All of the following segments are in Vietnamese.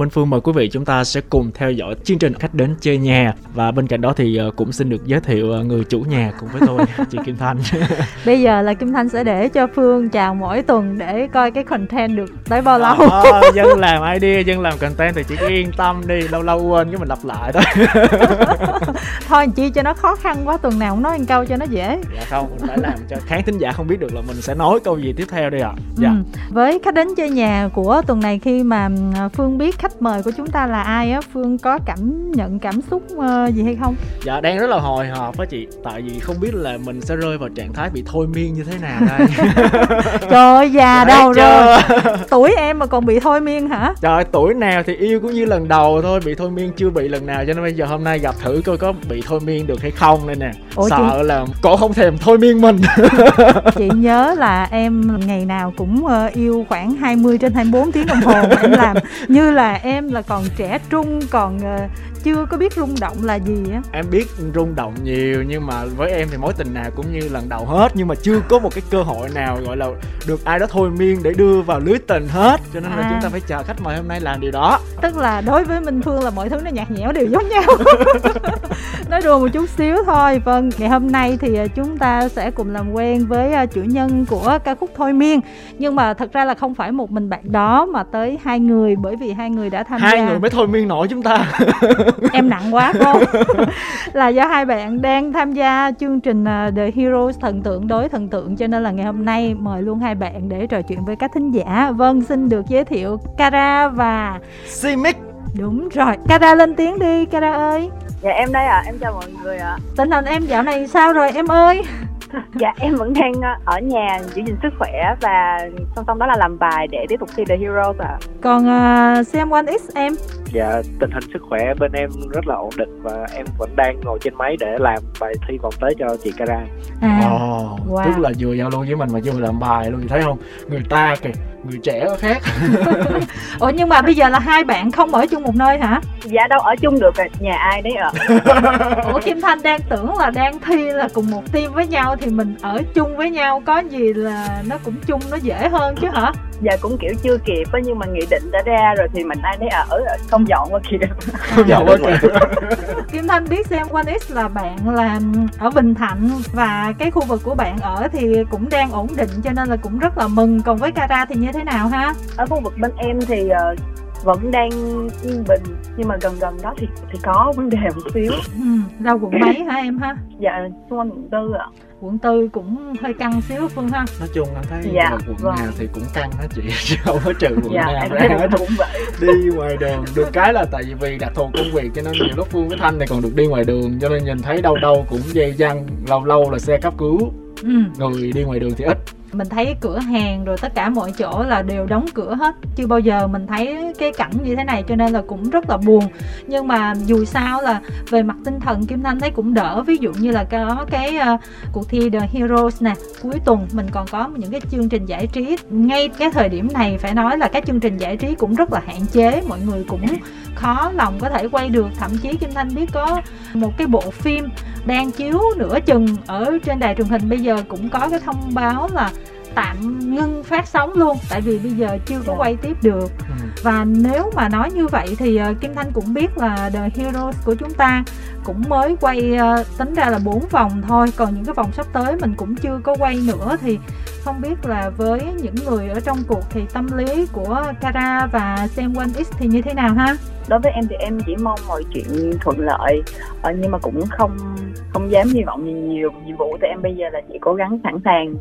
Minh Phương mời quý vị chúng ta sẽ cùng theo dõi chương trình khách đến chơi nhà và bên cạnh đó thì ờ, cũng xin được giới thiệu ờ, người chủ nhà cùng với tôi chị Kim Thanh. Bây giờ là Kim Thanh sẽ để cho Phương chào mỗi tuần để coi cái content được tới bao lâu. À, dân làm idea, dân làm content thì chị yên tâm đi, lâu lâu quên cái mình lặp lại thôi. Thôi chi cho nó khó khăn quá tuần nào cũng nói một câu cho nó dễ. Dạ không, mình phải làm cho khán thính giả không biết được là mình sẽ nói câu gì tiếp theo đi ạ. À. Dạ. Ừ. Với khách đến chơi nhà của tuần này khi mà Phương biết khách mời của chúng ta là ai á? Phương có cảm nhận cảm xúc uh, gì hay không? Dạ đang rất là hồi hộp á chị. Tại vì không biết là mình sẽ rơi vào trạng thái bị thôi miên như thế nào đây. Trời ơi già dạ, đâu rồi. Tuổi em mà còn bị thôi miên hả? Trời tuổi nào thì yêu cũng như lần đầu thôi. Bị thôi miên chưa bị lần nào. Cho nên bây giờ hôm nay gặp thử coi có bị thôi miên được hay không đây nè. Ủa, sợ chị... là cổ không thèm thôi miên mình. Chị nhớ là em ngày nào cũng uh, yêu khoảng 20 trên 24 tiếng đồng hồ em làm. Như là em là còn trẻ trung còn uh, chưa có biết rung động là gì á. Em biết rung động nhiều nhưng mà với em thì mối tình nào cũng như lần đầu hết nhưng mà chưa có một cái cơ hội nào gọi là được ai đó thôi miên để đưa vào lưới tình hết. Cho nên à. là chúng ta phải chờ khách mời hôm nay làm điều đó. Tức là đối với minh phương là mọi thứ nó nhạt nhẽo đều giống nhau. Nói đùa một chút xíu thôi. Vâng ngày hôm nay thì à, chúng ta sẽ cùng làm quen với à, chủ nhân của ca khúc thôi miên. Nhưng mà thật ra là không phải một mình bạn đó mà tới hai người bởi vì hai người đã tham hai gia. hai người mới thôi miên nổi chúng ta. Em nặng quá không là do hai bạn đang tham gia chương trình à, The Heroes thần tượng đối thần tượng cho nên là ngày hôm nay mời luôn hai bạn để trò chuyện với các thính giả. Vâng xin được giới thiệu Kara và Simic. Đúng rồi Kara lên tiếng đi Kara ơi. Dạ em đây ạ. À. em chào mọi người ạ. À. tình hình em dạo này sao rồi em ơi dạ em vẫn đang ờ, ở nhà giữ gìn sức khỏe và song song đó là làm bài để tiếp tục thi The Heroes ạ. À. Còn uh, xem One X em? Dạ tình hình sức khỏe bên em rất là ổn định và em vẫn đang ngồi trên máy để làm bài thi vòng tới cho chị Kara. À, oh, wow. tức là vừa giao lưu với mình mà vừa làm bài luôn thấy không? Người ta kìa người trẻ khác ủa nhưng mà bây giờ là hai bạn không ở chung một nơi hả dạ đâu ở chung được nhà ai đấy ạ ủa kim thanh đang tưởng là đang thi là cùng một team với nhau thì mình ở chung với nhau có gì là nó cũng chung nó dễ hơn chứ hả? Dạ cũng kiểu chưa kịp á nhưng mà nghị định đã ra rồi thì mình ai đấy ở không dọn qua kịp. Không dọn qua kịp. Kim thanh biết xem one x là bạn làm ở bình thạnh và cái khu vực của bạn ở thì cũng đang ổn định cho nên là cũng rất là mừng. Còn với cara thì như thế nào ha? Ở khu vực bên em thì uh, vẫn đang yên bình nhưng mà gần gần đó thì thì có vấn đề một xíu. Ừ, đâu quận mấy hả em ha? Dạ xung quanh quận tư ạ. Quận tư cũng hơi căng xíu phương ha. Nói chung anh thấy dạ, quận vâng. nào thì cũng căng hết chị chứ không có trừ quận dạ, nào ra hết. đi ngoài đường được cái là tại vì đặc thù công việc cho nên nhiều lúc phương với thanh này còn được đi ngoài đường cho nên nhìn thấy đâu đâu cũng dây dăng lâu lâu là xe cấp cứu. Ừ. người đi ngoài đường thì ít mình thấy cửa hàng rồi tất cả mọi chỗ là đều đóng cửa hết. Chưa bao giờ mình thấy cái cảnh như thế này cho nên là cũng rất là buồn. Nhưng mà dù sao là về mặt tinh thần kim thanh thấy cũng đỡ. Ví dụ như là có cái uh, cuộc thi The Heroes nè cuối tuần mình còn có những cái chương trình giải trí. Ngay cái thời điểm này phải nói là các chương trình giải trí cũng rất là hạn chế. Mọi người cũng khó lòng có thể quay được. Thậm chí kim thanh biết có một cái bộ phim đang chiếu nửa chừng ở trên đài truyền hình. Bây giờ cũng có cái thông báo là tạm ngưng phát sóng luôn tại vì bây giờ chưa có dạ. quay tiếp được ừ. và nếu mà nói như vậy thì uh, kim thanh cũng biết là the heroes của chúng ta cũng mới quay uh, tính ra là bốn vòng thôi còn những cái vòng sắp tới mình cũng chưa có quay nữa thì không biết là với những người ở trong cuộc thì tâm lý của Kara và xem One X thì như thế nào ha? Đối với em thì em chỉ mong mọi chuyện thuận lợi ờ, nhưng mà cũng không không dám hy vọng gì nhiều nhiệm vụ của em bây giờ là chỉ cố gắng sẵn sàng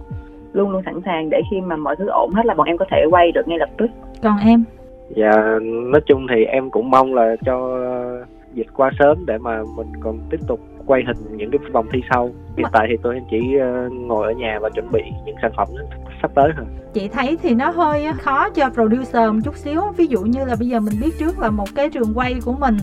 luôn luôn sẵn sàng để khi mà mọi thứ ổn hết là bọn em có thể quay được ngay lập tức. Còn em? Dạ nói chung thì em cũng mong là cho dịch qua sớm để mà mình còn tiếp tục quay hình những cái vòng thi sau hiện tại thì tôi chỉ ờ, ngồi ở nhà và chuẩn bị những sản phẩm sắp tới thôi. Chị thấy thì nó hơi khó cho producer một chút xíu. Ví dụ như là bây giờ mình biết trước là một cái trường quay của mình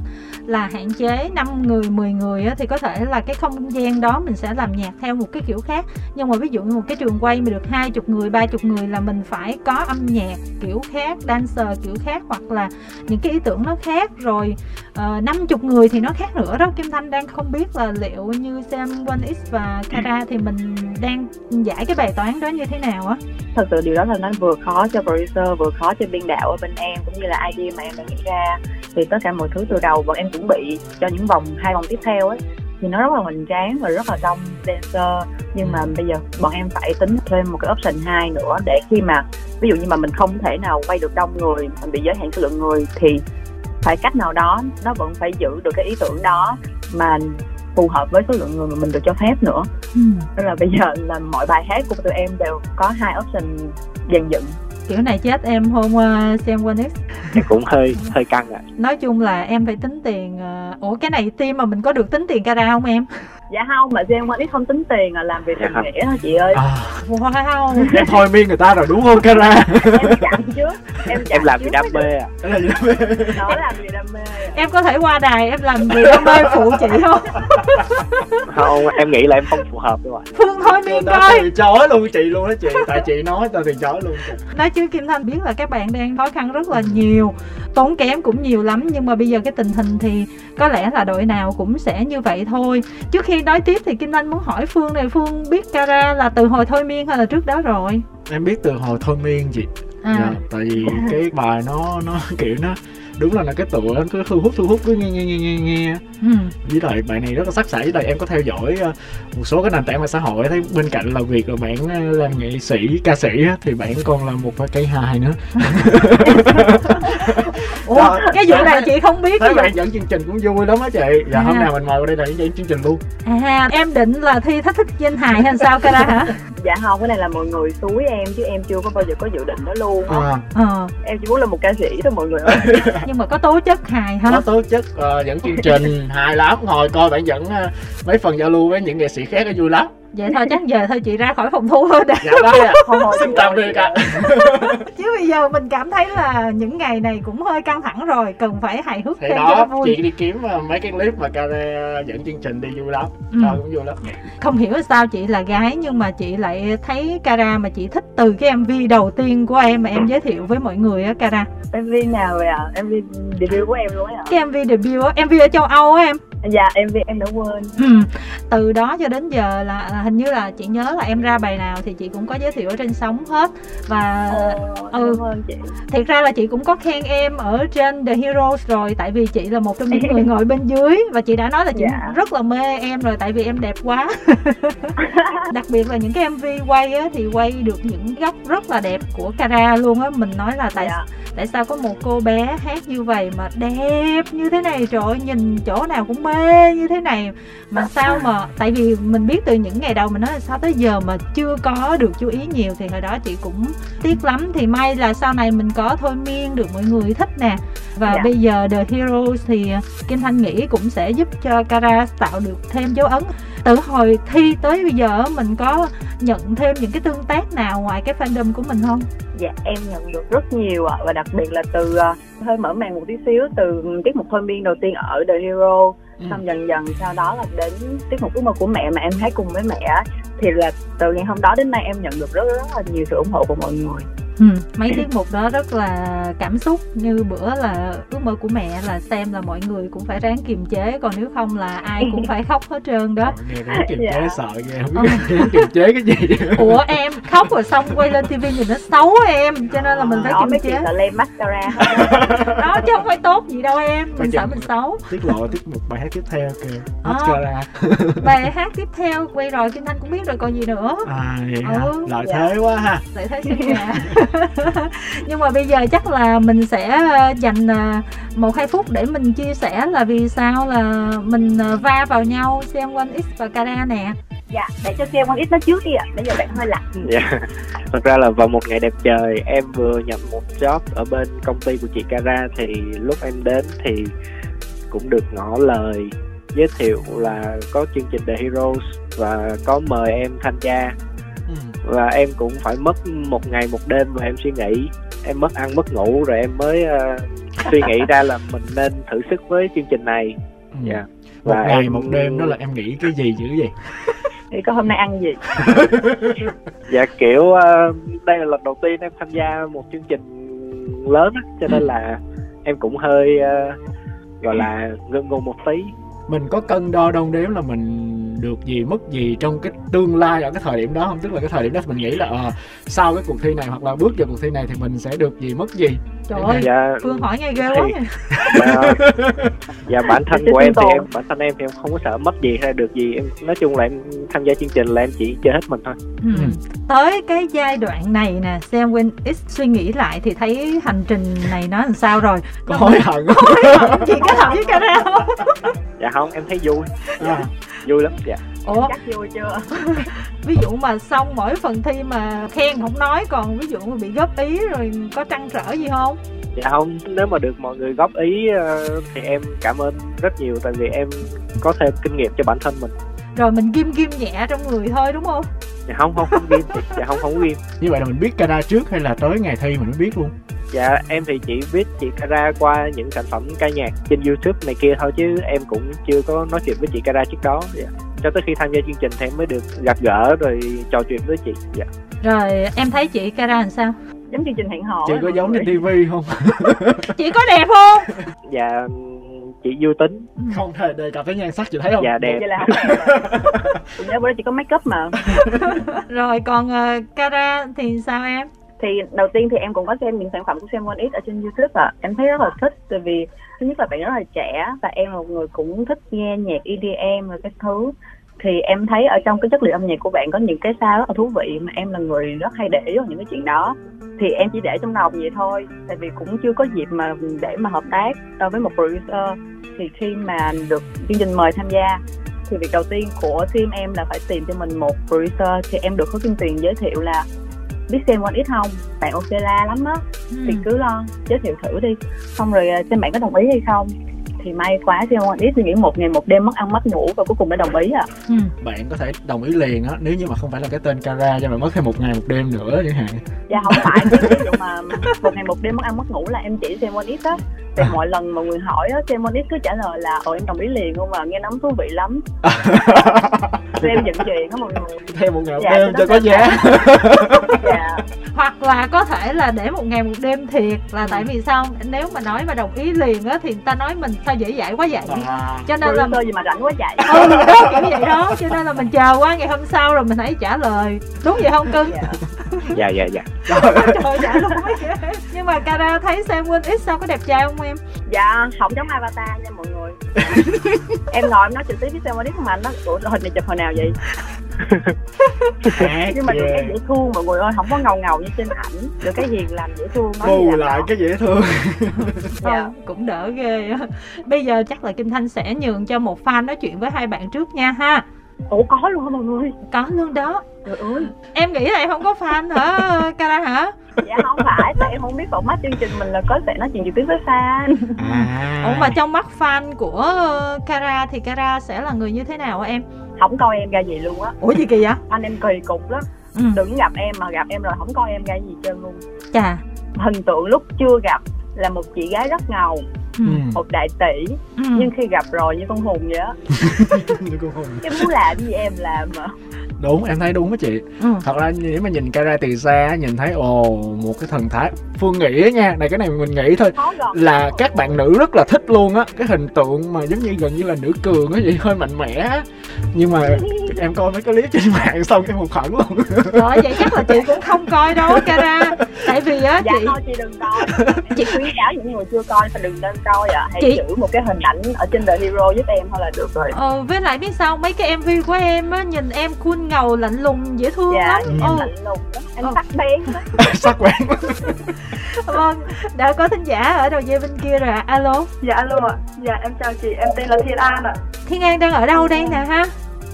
là hạn chế 5 người 10 người thì có thể là cái không gian đó mình sẽ làm nhạc theo một cái kiểu khác. Nhưng mà ví dụ như một cái trường quay mà được hai chục người ba chục người là mình phải có âm nhạc kiểu khác dancer kiểu khác hoặc là những cái ý tưởng nó khác. Rồi ờ, năm uh, chục người thì nó khác nữa đó. Kim Thanh đang không biết là liệu như Sam One X và Kara thì mình đang giải cái bài toán đó như thế nào á? Thật sự điều đó là nó vừa khó cho producer vừa khó cho biên đạo ở bên em cũng như là idea mà em đã nghĩ ra. Thì tất cả mọi thứ từ đầu bọn em chuẩn bị cho những vòng hai vòng tiếp theo ấy thì nó rất là hoành tráng và rất là đông dancer. Nhưng mà bây giờ bọn em phải tính thêm một cái option 2 nữa để khi mà ví dụ như mà mình không thể nào quay được đông người mình bị giới hạn số lượng người thì phải cách nào đó nó vẫn phải giữ được cái ý tưởng đó mà phù hợp với số lượng người mà mình được cho phép nữa ừ. nên là bây giờ là mọi bài hát của tụi em đều có hai option dàn dựng kiểu này chết em hôm uh, xem One X cũng hơi hơi căng ạ à. nói chung là em phải tính tiền uh, ủa cái này team mà mình có được tính tiền cara không em dạ không mà Gen One X không tính tiền là làm việc tình dạ nghĩa thôi chị ơi. À. wow. Em thôi miên người ta rồi đúng không Cara em chặn trước em, chặn em làm vì đam mê à. Nó làm vì đam mê. À. em có thể qua đài em làm vì đam mê phụ chị không? Không em nghĩ là em không phù hợp đâu ạ. Phương thôi miên coi. từ chối luôn chị luôn đó chị. Tại chị nói tao từ chối luôn nói chứ kim thanh biết là các bạn đang khó khăn rất là nhiều tốn kém cũng nhiều lắm nhưng mà bây giờ cái tình hình thì có lẽ là đội nào cũng sẽ như vậy thôi. Trước khi nói tiếp thì kim anh muốn hỏi phương này phương biết cara là từ hồi thôi miên hay là trước đó rồi? Em biết từ hồi thôi miên chị. À. dạ, tại vì cái bài nó nó kiểu nó đúng là là cái tựa nó cứ thu hút thu hút cứ nghe nghe nghe nghe nghe. Ừ. với lại bạn này rất là sắc sảo với lại em có theo dõi ờ, một số cái nền tảng mạng xã hội thấy bên cạnh là việc là bạn ờ, làm nghệ sĩ ca sĩ thì bạn còn là một cây hài nữa. Ủa, cái vụ này chị không biết Thế bạn dẫn chương trình cũng vui lắm á chị. Dạ à. hôm nào mình mời đây là dẫn chương trình luôn. À em định là thi thách thức danh hài hay sao Cara hả? Dạ không cái này là mọi người suối em chứ em chưa có bao giờ có dự định đó luôn. À. à. Em chỉ muốn là một ca sĩ thôi mọi người ơi Nhưng mà có tố chất hài hả? Có tố chất uh, dẫn chương trình hài lắm. Hồi coi bạn dẫn uh, mấy phần giao lưu với những nghệ sĩ khác vui lắm vậy thôi chắc giờ thôi chị ra khỏi phòng thu thôi đã. Dạ bye ạ. Xin tạm biệt ạ. Chứ bây giờ mình cảm thấy là những ngày này cũng hơi căng thẳng rồi cần phải hài hước thì thêm đó, cho nó vui. chị đi kiếm ờ, mấy cái clip mà Kare dẫn chương trình đi vui lắm. Ừ. cũng vui lắm. Không hiểu sao chị là gái nhưng mà chị lại thấy Kara mà chị thích từ cái MV đầu tiên của em mà em giới thiệu với mọi người á Kara. MV nào vậy ạ? À? MV debut của em luôn á cái MV debut á MV ở châu Âu á em dạ MV em đã quên ừ. từ đó cho đến giờ là, là hình như là chị nhớ là em ra bài nào thì chị cũng có giới thiệu ở trên sóng hết và Ồ, ừ ơn chị. thiệt ra là chị cũng có khen em ở trên The Heroes rồi tại vì chị là một trong những người ngồi bên dưới và chị đã nói là chị dạ. rất là mê em rồi tại vì em đẹp quá đặc biệt là những cái mv quay á, thì quay được những góc rất là đẹp của Cara luôn á mình nói là tại dạ. tại sao có một cô bé hát như vậy mà đẹp như thế này trời ơi nhìn chỗ nào cũng mê như thế này mà sao mà tại vì mình biết từ những ngày đầu mình nói là sao tới giờ mà chưa có được chú ý nhiều thì hồi đó chị cũng tiếc lắm thì may là sau này mình có thôi miên được mọi người thích nè và dạ. bây giờ The Heroes thì Kim Thanh nghĩ cũng sẽ giúp cho Kara tạo được thêm dấu ấn từ hồi thi tới bây giờ mình có nhận thêm những cái tương tác nào ngoài cái fandom của mình không? Dạ em nhận được rất nhiều ạ và đặc biệt là từ uh, hơi mở màn một tí xíu từ tiết mục thôi miên đầu tiên ở The Hero ừ. xong dần dần sau đó là đến tiết mục ước mơ của mẹ mà em thấy cùng với mẹ thì là từ ngày hôm đó đến nay em nhận được rất rất là nhiều sự ủng hộ của mọi người Ừ, mấy tiết mục đó rất là cảm xúc như bữa là ước mơ của mẹ là xem là mọi người cũng phải ráng kiềm chế còn nếu không là ai cũng phải khóc hết trơn đó. Nghe ráng kiềm chế dạ. sợ ghê không biết ờ. ráng kiềm chế cái gì. Ủa em khóc rồi xong quay lên tivi nhìn nó xấu em cho nên là mình phải đó, kiềm chế. sợ lên mascara đó chứ không phải tốt gì đâu em mình sợ mình xấu. Tiết lộ tiết mục bài hát tiếp theo kìa ờ. mascara. Bài hát tiếp theo quay rồi kim thanh cũng biết rồi còn gì nữa. À vậy ừ, lợi dạ. thế quá ha. Lợi thế gà nhưng mà bây giờ chắc là mình sẽ ờ, dành ờ, một hai phút để mình chia sẻ là vì sao là mình ờ, va vào nhau xem One X và Kara nè. Dạ để cho xem One X nó trước đi ạ. Bây giờ bạn hơi lạnh. Dạ. Thật ra là vào một ngày đẹp trời em vừa nhận một job ở bên công ty của chị Kara thì lúc em đến thì cũng được ngỏ lời giới thiệu là có chương trình The Heroes và có mời em tham gia. Và em cũng phải mất một ngày một đêm và em suy nghĩ em mất ăn mất ngủ rồi em mới uh, suy nghĩ ra là mình nên thử sức với chương trình này ừ. yeah. Dạ. một và ngày em... một đêm đó là em nghĩ cái gì dữ vậy thì có hôm nay ăn gì dạ kiểu uh, đây là lần đầu tiên em tham gia một chương trình lớn á cho nên là em cũng hơi uh, gọi là ngưng ngùng một tí mình có cân đo đong đếm là mình được gì mất gì trong cái tương lai ở cái thời điểm đó không? Tức là cái thời điểm đó mình nghĩ là ờ, sau cái cuộc thi này hoặc là bước vào cuộc thi này thì mình sẽ được gì mất gì? Trời ơi dạ. Phương hỏi nghe ghê quá Thì- dạ, dạ bản thân của em thì em bản thân em thì em không có sợ mất gì hay được gì. Em nói chung là em tham gia chương trình là em chỉ chơi hết mình thôi. Ừ. tới cái giai đoạn này nè xem Win X suy nghĩ lại thì thấy hành trình này nó làm sao rồi. Có hối hận. Hối hận gì kết hợp với không dạ không em thấy vui. À, vui lắm dạ ủa? Chắc vui chưa? Ví dụ mà xong mỗi phần thi mà khen không nói còn ví dụ mà bị góp ý rồi có trăn trở gì không? Dạ không nếu mà được mọi người góp ý ờ, thì em cảm ơn rất nhiều tại vì em có thêm kinh nghiệm cho bản thân mình rồi mình ghim ghim nhẹ trong người thôi đúng không? Dạ không không không ghiêm dạ không không ghiêm như vậy là mình biết Cara trước hay là tới ngày thi mình mới biết luôn? Dạ em thì chỉ biết chị Kara qua những sản phẩm ca nhạc trên youtube này kia thôi chứ em cũng chưa có nói chuyện với chị Kara trước đó. Dạ. cho tới khi tham gia chương trình thì em mới được gặp gỡ rồi trò chuyện với chị. Dạ. Rồi em thấy chị Cara làm sao? Giống chương trình hẹn hò chị có giống trên tivi không? Chị có đẹp không? Dạ chị vui tính. Không thể đề cập tới nhan sắc chị thấy không? Dạ đẹp. Vậy là. Tôi nhớ bữa đó chỉ có make up mà. Rồi còn uh, Cara thì sao em? Thì đầu tiên thì em cũng có xem những sản phẩm của Sam One X ở trên YouTube ạ. Em thấy rất là thích tại vì thứ nhất là bạn rất là trẻ và em là một người cũng thích nghe nhạc EDM và các thứ thì em thấy ở trong cái chất liệu âm nhạc của bạn có những cái sao rất là thú vị mà em là người rất hay để ý vào những cái chuyện đó. Thì em chỉ để trong lòng vậy thôi tại vì cũng chưa có dịp mà để mà hợp tác với một producer. Thì khi mà được chương trình mời tham gia thì việc đầu tiên của team em là phải tìm cho mình một producer. Thì em được có Kim Tuyền giới thiệu là biết xem One X không? Bạn opera lắm á. Ừ. thì cứ lo giới thiệu thử đi. Xong rồi à, xem bạn có đồng ý hay không thì may quá xem One X suy nghĩ một ngày một đêm mất ăn mất ngủ và cuối cùng đã đồng ý à Ừ. bạn có thể đồng ý liền á nếu như mà không phải là cái tên Cara cho mà mất thêm một ngày một đêm nữa chẳng hạn. Dạ không phải. Ví dụ mà một ngày một đêm mất ăn mất ngủ là em chỉ xem One X á thì À. mọi lần mà người hỏi á xem One X cứ trả lời là ồ em đồng ý liền không mà nghe nóng thú vị lắm. Thì em dựng chuyện á mọi người. Thêm một ngày một Dạ, đêm cho đó có giá. dạ. Hoặc là có thể là để một ngày một đêm thiệt là tại vì sao? Nếu mà nói mà đồng ý liền á thì người ta nói mình sao dễ dãi quá vậy? À, cho nên là producer gì mà rảnh quá vậy? Ừ đó kiểu vậy đó. Cho nên là mình chờ qua ngày hôm sau rồi mình hãy trả lời. Đúng vậy không cưng? Dạ. dạ dạ dạ. Trời trả lời quá ghê. nhưng mà Cara thấy Sam Win X sao có đẹp trai không em? Dạ không giống avatar nha mọi người. Em ngồi em nói trực tiếp với xem X mà anh nói ủa hình này chụp hồi nào vậy? Nhưng mà được cái dễ thương mọi người ơi không có ngầu ngầu như trên ảnh. Được cái hiền lành dễ thương nói bù lại đó. cái dễ thương. Dạ. Cũng đỡ ghê bây giờ chắc là Kim Thanh sẽ nhường cho một fan nói chuyện với hai bạn trước nha ha ủa có luôn hả mọi người? Có luôn đó. Trời ơi. Em nghĩ là em không có fan hả Cara hả? Dạ không phải tại em không biết format chương trình mình là có sẽ nói chuyện trực tiếp với fan. À. Ủa mà trong mắt fan của Cara thì Cara sẽ là người như thế nào hả em? không coi em ra gì luôn á. Ủa gì kỳ vậy? anh em kỳ cục lắm. Ừ. đừng gặp em mà gặp em rồi không coi em ra gì trơn luôn. Chà. hình tượng lúc chưa gặp là một chị gái rất ngầu Ừ. một đại tỷ. Ừ. nhưng khi gặp rồi như con hùng vậy á. Đừng có hùng. em muốn làm gì em làm mà. Đúng em thấy đúng á chị. Ừ. thật ra nếu mà nhìn Cara từ xa nhìn thấy ồ một cái thần thái phương nghĩ nha. Này cái này mình nghĩ thôi. Là các bạn nữ rất là thích luôn á. Cái hình tượng mà giống như gần như là nữ cường á vậy hơi mạnh mẽ nhưng mà em coi mấy cái clip trên mạng xong em hụt hẫng luôn Rồi vậy chắc là chị cũng không coi đâu Cara. Tại vì á dạ chị thôi chị đừng coi chị khuyến cáo những người chưa coi thì đừng nên coi ạ hãy Chị- giữ một cái hình ảnh ở trên The Hero giúp em thôi là được rồi Ờ, với lại biết sao mấy cái MV của em á nhìn em cool ngầu lạnh lùng dễ thương dạ lắm. em Ừ. lạnh lùng lắm em Ừ. sắc bén lắm. sắc bén Vâng, đã có thính giả ở đầu dây bên kia rồi ạ. Alo, Dạ alo ạ. Dạ em chào chị, em tên là Thiên An ạ. Thiên An đang ở đâu đây nè ha?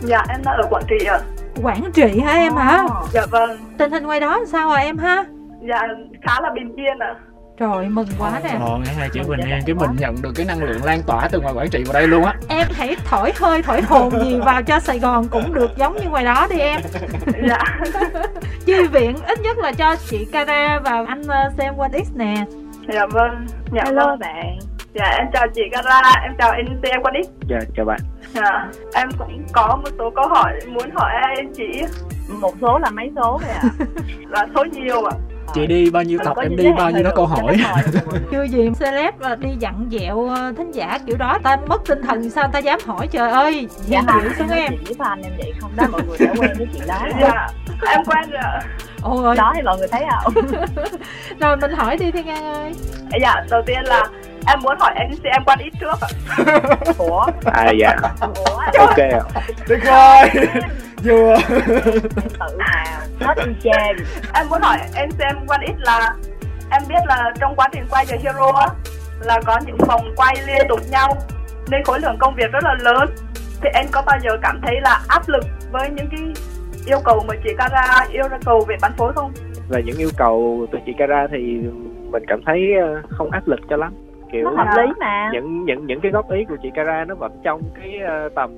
Dạ em đang ở Quảng Trị ạ. Quảng Trị hả em hả? Dạ vâng. Tình hình ngoài đó sao à em ha? Dạ khá là bình yên ạ. Trời mừng quá nè. Nghe hai chữ bình an cái mình nhận được cái năng lượng lan tỏa từ ngoài Quảng Trị vào đây luôn á Em hãy thổi hơi thổi hồn gì vào cho Sài Gòn cũng được giống như ngoài đó đi em. Dạ. Chi viện ít nhất là cho chị Cara và anh ờ, xem One X nè. Dạ vâng. Dạ hello vâng. bạn Dạ em chào chị Gara, em chào anh xem Quán X. dạ chào bạn Dạ. Em cũng có một số câu hỏi muốn hỏi anh chị? Một số là mấy số vậy ạ? Là số nhiều ạ. chị đi bao nhiêu tập em đi bao nhiêu đó thời câu hỏi. chưa gì celeb đi dặn dẹo ờ, thính giả kiểu đó ta mất tinh thần sao ta dám hỏi trời ơi dạ chịu xuống em. chị với fan em vậy không đó mọi người đã quen với chuyện đó. Dạ em quen rồi ạ. ôi đó thì mọi người thấy không? Rồi mình hỏi đi thiên an ơi. Dạ đầu tiên là em muốn hỏi anh xem quan ít trước ạ. Ủa? À dạ. Ủa? Ok ạ. Tuyệt vời vừa tự hào. Hết y chang. Em muốn hỏi anh xem quan ít là em biết là trong quá trình quay The Hero á là có những vòng quay liên tục nhau nên khối lượng công việc rất là lớn. Thì anh có bao giờ cảm thấy là áp lực với những cái yêu cầu mà chị Cara yêu cầu về bán phối không? về những yêu cầu từ chị Cara thì mình cảm thấy ờ, không áp lực cho lắm kiểu nó hợp lý mà. những những những cái góp ý của chị Cara nó vẫn trong cái ờ, tầm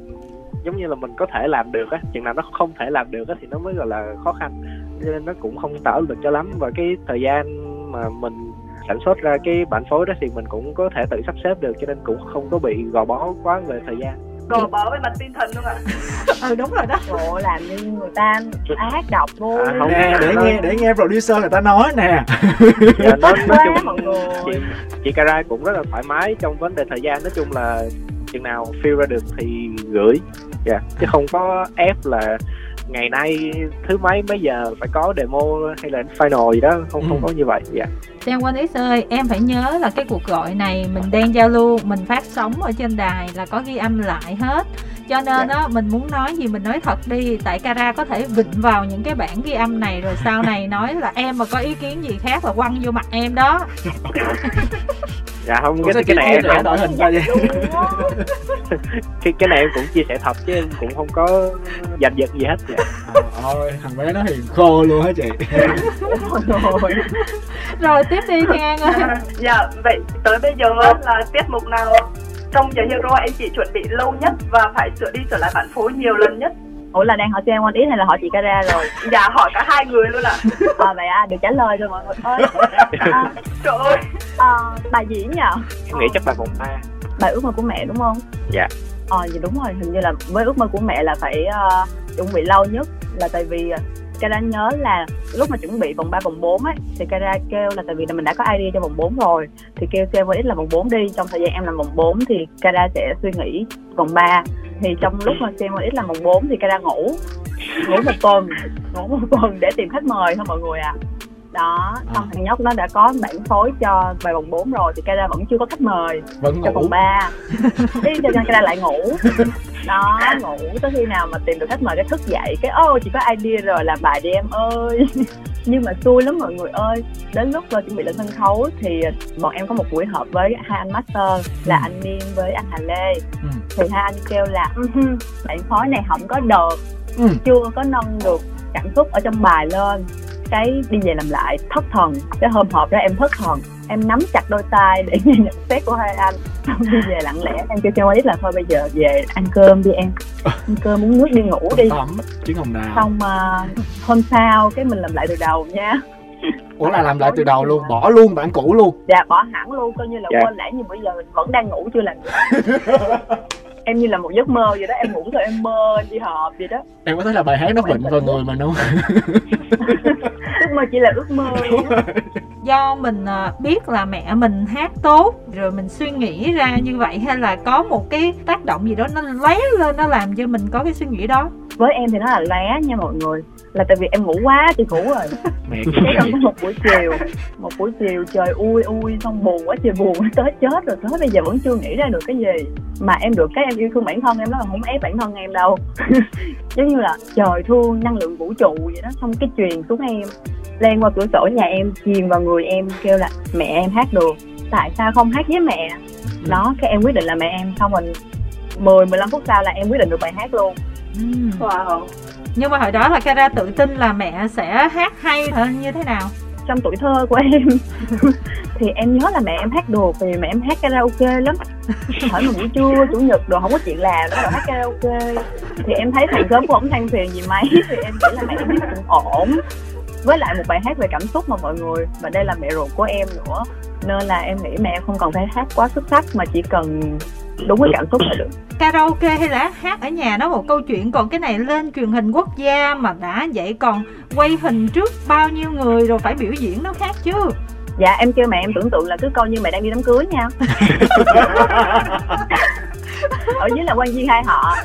giống như là mình có thể làm được á. Chừng nào nó không thể làm được á thì nó mới gọi là khó khăn. Cho nên nó cũng không tạo lực cho lắm. Và cái thời gian mà mình sản xuất ra cái bản phối đó thì mình cũng có thể tự sắp xếp được. Cho nên cũng không có bị gò bó quá về thời gian Gò bó về mặt tinh thần luôn ạ. ừ đúng rồi đó. Ồ, làm như người ta ác độc vô À, không. nè để nghe để nghe producer người ta nói nè. Dạ, nói, nói chung mọi người chị chị Cara cũng rất là thoải mái trong vấn đề thời gian. Nói chung là chừng nào feel ra được thì gửi. Dạ. Chứ không có ép là ngày nay thứ mấy mấy giờ phải có demo hay là final gì đó không không Ừ. có như vậy dạ Trang One X ơi, em phải nhớ là cái cuộc gọi này mình đang giao lưu, mình phát sóng ở trên đài là có ghi âm lại hết. Cho nên đó mình muốn nói gì mình nói thật đi. Tại Cara có thể vịnh vào những cái bản ghi âm này Rồi sau này nói là em mà có ý kiến gì khác là quăng vô mặt em đó. Dạ không Ủa cái, cái này em sẻ đội hình ra vậy cái cái này em cũng chia sẻ thật chứ em cũng không có giành giật gì hết dạ. Trời ơi thằng bé nó hiền khô luôn hả chị. Rồi Rồi tiếp đi Thiên An ơi. Dạ vậy tới bây giờ là tiết mục nào trong The Hero anh chị chuẩn bị lâu nhất và phải sửa đi sửa lại bản phối nhiều lần nhất? ủa là đang hỏi Trang One X hay là hỏi chị Cara rồi Dạ hỏi cả hai người luôn ạ. à, vậy à được trả lời rồi mọi người ơi à, Trời ơi. à, bài diễn nhờ em nghĩ chắc là vòng ba bài ước mơ của mẹ đúng không Dạ. ờ vậy đúng rồi hình như là với ước mơ của mẹ là phải ờ, chuẩn bị lâu nhất là tại vì Kara nhớ là lúc mà chuẩn bị vòng 3 vòng 4 ấy, thì Kara kêu là tại vì là mình đã có idea cho vòng 4 rồi, thì kêu Seven X là vòng 4 đi, trong thời gian em làm vòng 4 thì Kara sẽ suy nghĩ vòng 3 thì trong lúc mà Seven X làm vòng 4 thì Kara ngủ ngủ một tuần, ngủ một tuần để tìm khách mời thôi mọi người à đó xong thằng nhóc nó đã có bản phối cho bài vòng 4 rồi thì Cara vẫn chưa có khách mời vẫn cho ngủ. vòng 3 Thế cho nên Cara lại ngủ. Đó ngủ tới khi nào mà tìm được khách mời cái thức dậy cái ô chị có idea rồi làm bài đi em ơi. Nhưng mà xui lắm mọi người ơi. Đến lúc uh, chuẩn bị lên sân khấu thì bọn em có một buổi họp với hai anh master là anh Niên với anh Hà Lê. Ừ. thì hai anh kêu là "Ừ hư, bạn phối này không có đợt Ừ. chưa có nâng được cảm xúc ở trong bài lên cái đi về làm lại thất thần. Cái hôm họp đó em thất thần. Em nắm chặt đôi tay để nghe nhận xét của hai anh. Xong đi về lặng lẽ em kêu cho ít là thôi bây giờ về ăn cơm đi em. Ăn cơm uống nước đi ngủ đi. tắm trứng hồng đào xong uh, hôm sau cái mình làm lại từ đầu nha. Ủa là làm lại từ đầu luôn bỏ luôn bản cũ luôn. Dạ bỏ hẳn luôn coi như là Dạ. quên lãng nhưng bây giờ mình vẫn đang ngủ chưa làm gì em như là một giấc mơ vậy đó em ngủ rồi em mơ em đi họp vậy đó. Em có thấy là bài hát nó vịnh vào người mình không? Ước mơ chỉ là ước mơ Do mình à, biết là mẹ mình hát tốt Rồi mình suy nghĩ ra như vậy Hay là có một cái tác động gì đó Nó lóe lên nó làm cho mình có cái suy nghĩ đó? Với em thì nó là lóe nha mọi người là tại vì em ngủ quá thì ngủ rồi. Mẹ cái xong có một buổi chiều một buổi chiều trời ui ui xong buồn quá trời buồn tới chết rồi tới bây giờ vẫn chưa nghĩ ra được cái gì. Mà em được cái em yêu thương bản thân em đó là không ép bản thân em đâu. Giống như là trời thương năng lượng vũ trụ vậy đó xong cái truyền xuống em len qua cửa sổ nhà em truyền vào người em kêu là mẹ em hát được. Tại sao không hát với mẹ? Đó cái em quyết định là mẹ em xong mình 10 15 phút sau là em quyết định được bài hát luôn. Wow. Nhưng mà hồi đó là Kara tự tin là mẹ sẽ hát hay hơn như thế nào? Trong tuổi thơ của em thì em nhớ là mẹ em hát đồ, vì mẹ em hát karaoke lắm. Hỏi mà buổi trưa chủ nhật đồ không có chuyện làm đó rồi hát karaoke. Thì em thấy thằng sớm cũng không than phiền gì mấy thì em nghĩ là mẹ em biết cũng ổn. Với lại một bài hát về cảm xúc mà mọi người và đây là mẹ ruột của em nữa. Nên là em nghĩ mẹ em không cần phải hát quá xuất sắc mà chỉ cần đúng cái cảm xúc là được. Karaoke hay là hát ở nhà nó một câu chuyện. Còn cái này lên truyền hình quốc gia mà đã vậy còn quay hình trước bao nhiêu người rồi phải biểu diễn nó khác chứ? Dạ em kêu mẹ em tưởng tượng là cứ coi như mẹ đang đi đám cưới nha ở dưới là quan viên hai họ.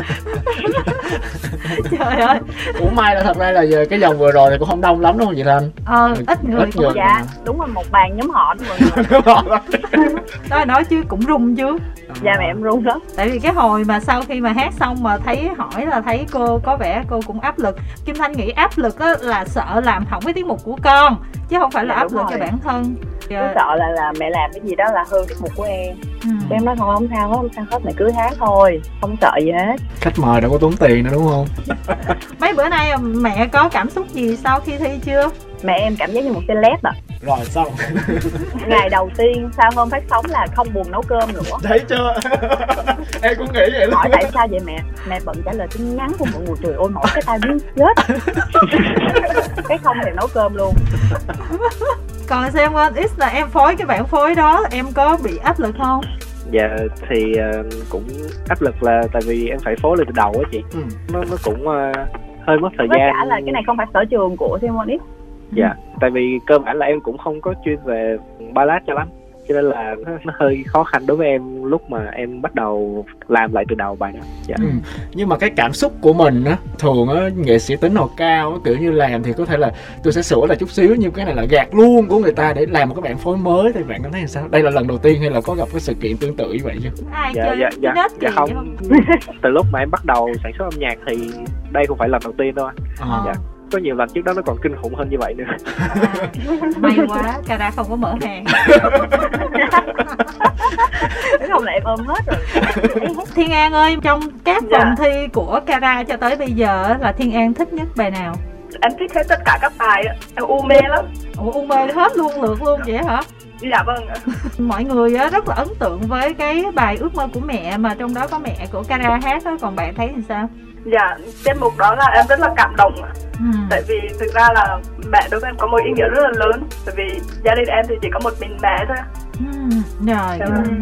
Trời ơi. Ủa may là thật ra là giờ cái dòng vừa rồi thì cũng không đông lắm đúng không chị thanh? Ờ ít người Ít người. dạ đúng rồi một bàn nhóm họ mọi người. Đó. Nói chứ cũng rung chứ. Dạ mẹ em run lắm tại vì cái hồi mà sau khi mà hát xong mà thấy hỏi là thấy cô có vẻ cô cũng áp lực. Kim thanh nghĩ áp lực á là sợ làm hỏng cái tiết mục của con chứ không phải là Dạ, áp đúng lực rồi. cho bản thân cứ sợ là là mẹ làm cái gì đó là hư tiết mục của em. Ừ. em nói thôi không sao hết không sao hết mẹ cứ hát thôi không sợ gì hết. Khách mời đâu có tốn tiền nữa đúng không? Mấy bữa nay mẹ có cảm xúc gì sau khi thi chưa mẹ em cảm giác như một celeb ạ. Rồi xong. Ngày đầu tiên sau hôm phát sóng là không buồn nấu cơm nữa. Thấy chưa? Em cũng nghĩ vậy hỏi tại sao vậy mẹ? Mẹ bận trả lời tin nhắn của mọi người trời ơi mỏi cái tay biến chết. Cái không thèm nấu cơm luôn. Còn xem x là em phối cái bản phối đó em có bị áp lực không? Dạ thì ờ, cũng áp lực là tại vì em phải phối lại từ đầu á chị. Ừ. nó nó cũng ờ, hơi mất thời với gian. cả là cái này không phải sở trường của One X dạ. Tại vì cơ bản là em cũng không có chuyên về ballad cho lắm cho nên là nó, nó hơi khó khăn đối với em lúc mà em bắt đầu làm lại từ đầu bài đó. Dạ. Ừ. nhưng mà cái cảm xúc của mình á thường á nghệ sĩ tính họ cao á, kiểu như làm thì có thể là tôi sẽ sửa lại chút xíu nhưng cái này là gạt luôn của người ta để làm một cái bản phối mới thì bạn cảm thấy sao? Đây là lần đầu tiên hay là có gặp cái sự kiện tương tự như vậy chưa? Ai dạ chơi dạ dạ, dạ không. từ lúc mà em bắt đầu sản xuất âm nhạc thì đây không phải lần đầu tiên đâu anh. Ờ. dạ. Có nhiều lần trước đó nó còn kinh khủng hơn như vậy nữa. À, may quá cara không có mở hàng. Không em ôm hết rồi. Thiên an ơi trong các Dạ. vòng thi của cara cho tới bây giờ là thiên an thích nhất bài nào? Em thích hết tất cả các bài á. em u mê lắm. Ủa u mê hết luôn lượt luôn vậy hả? Dạ vâng ạ. mọi người á, rất là ấn tượng với cái bài ước mơ của mẹ mà trong đó có mẹ của cara hát á. Còn bạn thấy thì sao dạ tiết mục đó là em rất là cảm động ừ. tại vì thực ra là mẹ đối với em có một ý nghĩa rất là lớn tại vì gia đình em thì chỉ có một mình mẹ thôi Ừ. rồi Dạ vâng.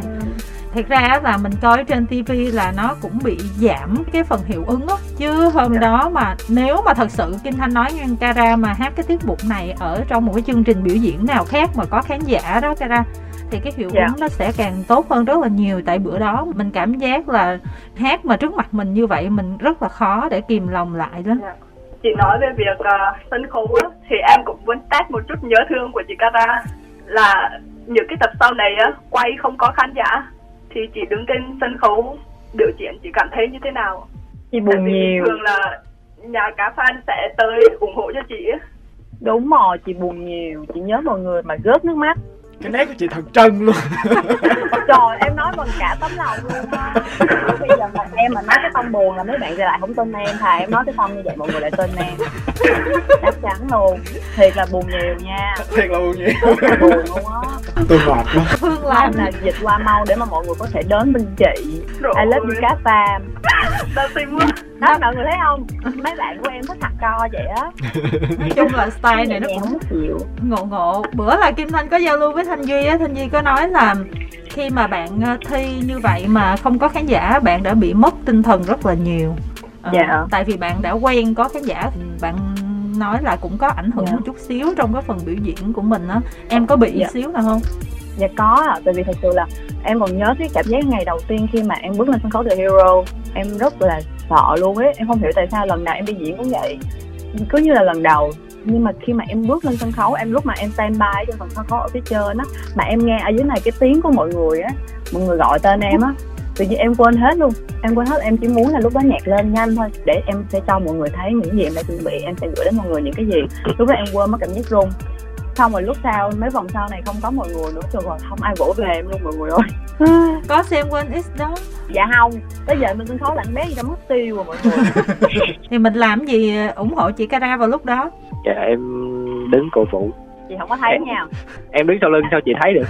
thiệt ra là mình coi trên TV là nó cũng bị giảm cái phần hiệu ứng á chứ hôm Dạ. đó mà nếu mà thật sự Kim Thanh nói ngang Cara mà hát cái tiết mục này ở trong một cái chương trình biểu diễn nào khác mà có khán giả đó Cara thì cái hiệu Dạ. ứng nó sẽ càng tốt hơn rất là nhiều. Tại bữa đó mình cảm giác là hát mà trước mặt mình như vậy mình rất là khó để kìm lòng lại đó. Chị nói về việc ờ, sân khấu á, thì em cũng muốn test một chút nhớ thương của chị Cara là những cái tập sau này á quay không có khán giả thì chị đứng trên sân khấu biểu diễn chị cảm thấy như thế nào? Chị Tại buồn vì nhiều. thường là nhà cá fan sẽ tới ủng hộ cho chị á. Đúng rồi chị buồn nhiều. Chị nhớ mọi người mà rớt nước mắt cái nét của chị thật trân luôn. Trời em nói bằng cả tấm lòng luôn á. Bây giờ mà em mà nói cái tông buồn là mấy bạn lại không tin em thà em nói cái tông như vậy mọi người lại tin em. Chắc chắn luôn. Thiệt là buồn nhiều nha. Thiệt là buồn nhiều. Buồn luôn á. Tôi mệt quá. Phương làm là dịch qua mau để mà mọi người có thể đến bên chị. I love you cá pham đau tim quá đó mọi người thấy không? Mấy bạn của em thích thật co vậy á. Nói chung là style này nó cũng chịu. ngộ ngộ. Bữa là kim thanh có giao lưu với thanh duy á. Thanh duy có nói là khi mà bạn ờ, thi như vậy mà không có khán giả bạn đã bị mất tinh thần rất là nhiều. Ờ, Dạ. tại vì bạn đã quen có khán giả bạn nói là cũng có ảnh hưởng Dạ. một chút xíu trong cái phần biểu diễn của mình á. Em có bị Dạ. xíu nào không? Dạ có ạ, tại vì thật sự là em còn nhớ cái cảm giác ngày đầu tiên khi mà em bước lên sân khấu The Hero Em rất là sợ luôn ấy, em không hiểu tại sao lần nào em đi diễn cũng vậy. Cứ như là lần đầu nhưng mà khi mà em bước lên sân khấu em lúc mà em stand by trên phần sân khấu ở phía trên á mà em nghe ở dưới này cái tiếng của mọi người á mọi người gọi tên em á tự nhiên em quên hết luôn. Em quên hết em chỉ muốn là lúc đó nhạc lên nhanh thôi để em sẽ cho mọi người thấy những gì em đã chuẩn bị em sẽ gửi đến mọi người những cái gì. Lúc đó em quên mất cảm giác run xong rồi lúc sau mấy vòng sau này không có mọi người nữa rồi rồi không ai vỗ về em luôn mọi người ơi. Có xem One X đó. Dạ không tới giờ mình sân khấu là anh bé gì đã mất tiêu rồi mọi người. Thì mình làm gì ủng hộ chị Cara vào lúc đó? Dạ em đứng cổ vũ chị không có thấy nha. em đứng sau lưng sao chị thấy được?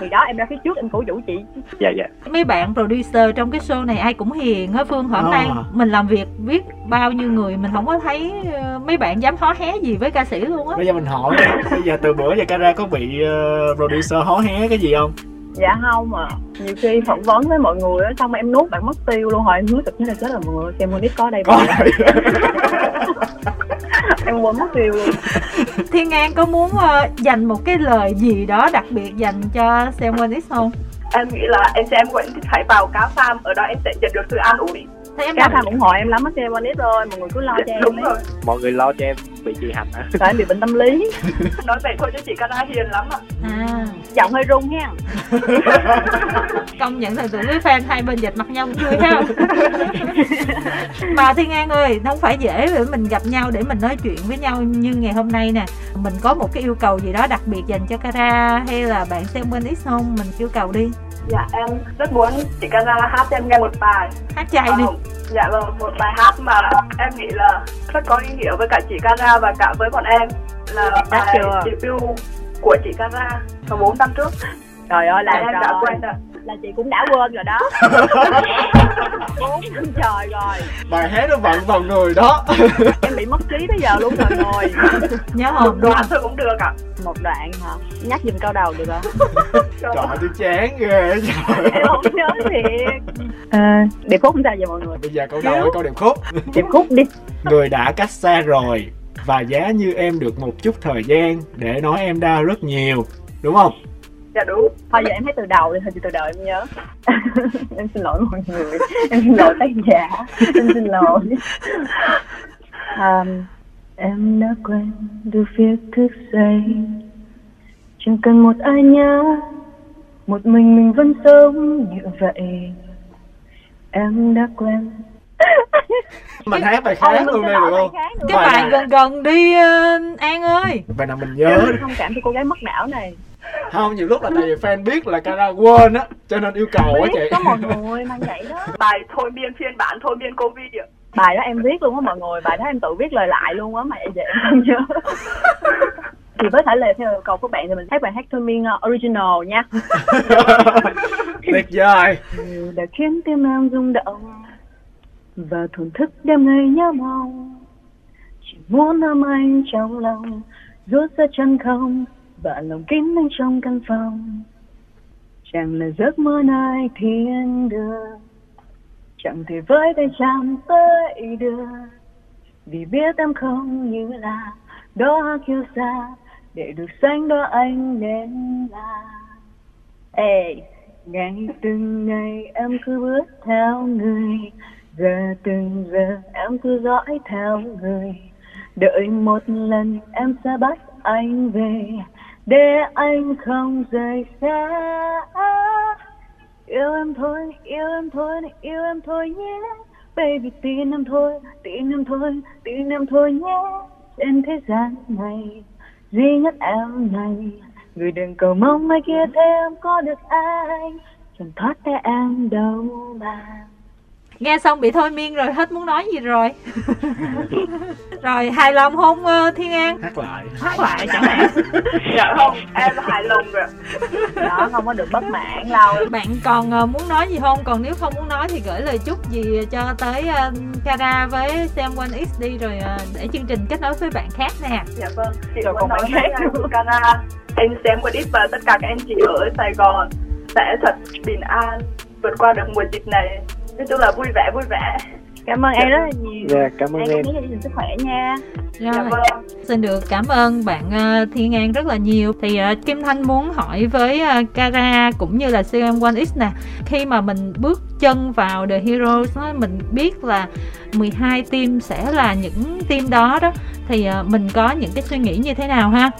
Thì đó em ra phía trước em cổ vũ chị. Dạ dạ. Mấy bạn producer trong cái show này ai cũng hiền á phương hôm À. nay mình làm việc biết bao nhiêu người mình không có thấy ờ, mấy bạn dám hó hé gì với ca sĩ luôn á. Bây giờ mình hỏi bây giờ từ bữa giờ Cara có bị ờ, producer hó hé cái gì không? Dạ không mà nhiều khi phỏng vấn với mọi người á xong em nuốt bạn mất tiêu luôn hỏi em nuốt thực như là chết rồi mọi người xem Monix có đây có vậy em quên mất tiêu luôn Thiên An có muốn uh, dành một cái lời gì đó đặc biệt dành cho Sam X không? em nghĩ là anh xem vẫn phải vào cá farm ở đó em sẽ nhận được sự an ủi Thế em làm tham ủng hộ em lắm á xem Monix rồi mọi người cứ lo cho em đúng ấy. rồi. Mọi người lo cho em bị gì hạnh hả Tại em bị bệnh tâm lý. Nói vậy thôi chứ chị Cara hiền lắm ạ. À, giọng hơi run ha công nhận thần tượng với fan hai bên dịch mặt nhau cũng vui ha. Mà Thiên An ơi không phải dễ để mình gặp nhau để mình nói chuyện với nhau như ngày hôm nay nè. Mình có một cái yêu cầu gì đó đặc biệt dành cho Kara hay là bạn xem bên X không? Mình yêu cầu đi dạ em rất muốn chị Cara hát cho em nghe một bài. Hát chay đi. Ờ, dạ vâng một bài hát mà em nghĩ là rất có ý nghĩa với cả chị Cara và cả với bọn em. Là Đã bài chưa? debut của chị Cara vào 4 năm trước. Trời ơi là em đã quên rồi là chị cũng đã quên rồi đó. Bốn năm trời rồi. Bài hát nó vận vào người đó. Em bị mất trí tới giờ luôn rồi ngồi. Nhớ một không đoạn thôi cũng được ạ. Một đoạn hả? Nhắc giùm câu đầu được không? Trời tôi chán ghê trời. Em không nhớ thiệt. À, điệp khúc không sao vậy mọi người? Bây giờ câu đầu hay câu điệp khúc. Điệp khúc đi. Người đã cách xa rồi và giá như em được một chút thời gian để nói em đau rất nhiều đúng không dạ đúng. Thôi giờ em thấy từ đầu đi thôi từ đầu em nhớ. Em xin lỗi mọi người. Em xin lỗi tác giả. Em xin lỗi. Um, em đã quen được việc thức dậy. Chẳng cần một ai nhớ một mình mình vẫn sống như vậy. Em đã quen mình hát bài khác luôn đây được không? bài cái bài gần gần đi ờ, An ơi. Bài nào mình em nhớ thông cảm cho cô gái mất não này không nhiều lúc là tại vì fan biết là Cara quên á cho nên yêu cầu á chị có mọi người mang vậy đó. Bài thôi miên phiên bản thôi miên covid ạ. Bài đó em viết luôn á mọi người bài đó em tự viết lời lại luôn á mà giờ em không nhớ thì với thể lệ theo yêu cầu của bạn thì mình hát bài hát thôi miên uh, original nha. Tuyệt vời. Đã khiến tim em rung động và thổn thức đêm ngày nhớ mong. Chỉ muốn ôm anh trong lòng rút ra chân không và lòng kín anh trong căn phòng. Chẳng là giấc mơ nơi thiên đường chẳng thể với tay chạm tới được. Vì biết em không như là đó kiêu xa để được xanh đó anh nên là. Ê, ngày từng ngày em cứ bước theo người giờ từng giờ em cứ dõi theo người. Đợi một lần em sẽ bắt anh về để anh không rời xa. Yêu em thôi, yêu em thôi, yêu em thôi nhé. Baby, tin em thôi, tin em thôi, tin em thôi nhé. Trên thế gian này, duy nhất em này. Người đừng cầu mong mai kia thêm em có được anh. Chẳng thoát tay em đâu mà nghe xong bị thôi miên rồi hết muốn nói gì rồi? Rồi hài lòng không ờ, Thiên An? Hát lại. Hát lại chẳng hạn. Dạ không em hài lòng rồi. Đó không có được bất mãn đâu bạn còn ờ, muốn nói gì không? Còn nếu không muốn nói thì gửi lời chúc gì cho tới ờ, Kara với Sam One X đi rồi ờ, để chương trình kết nối với bạn khác nè. Dạ vâng chị còn bạn khác. Cara anh xem một ít và tất cả các anh chị ở Sài Gòn sẽ thật bình an vượt qua được mùa dịch này nói chung là vui vẻ vui vẻ. Cảm ơn em rất là nhiều. Dạ cảm ơn em em. cũng sức khỏe nha. Dạ rồi vâng. xin được cảm ơn bạn ờ, Thiên An rất là nhiều. Thì ờ, Kim Thanh muốn hỏi với ờ, Kara cũng như là CM One X nè khi mà mình bước chân vào The Heroes á, mình biết là 12 team sẽ là những team đó đó. Thì ờ, mình có những cái suy nghĩ như thế nào ha?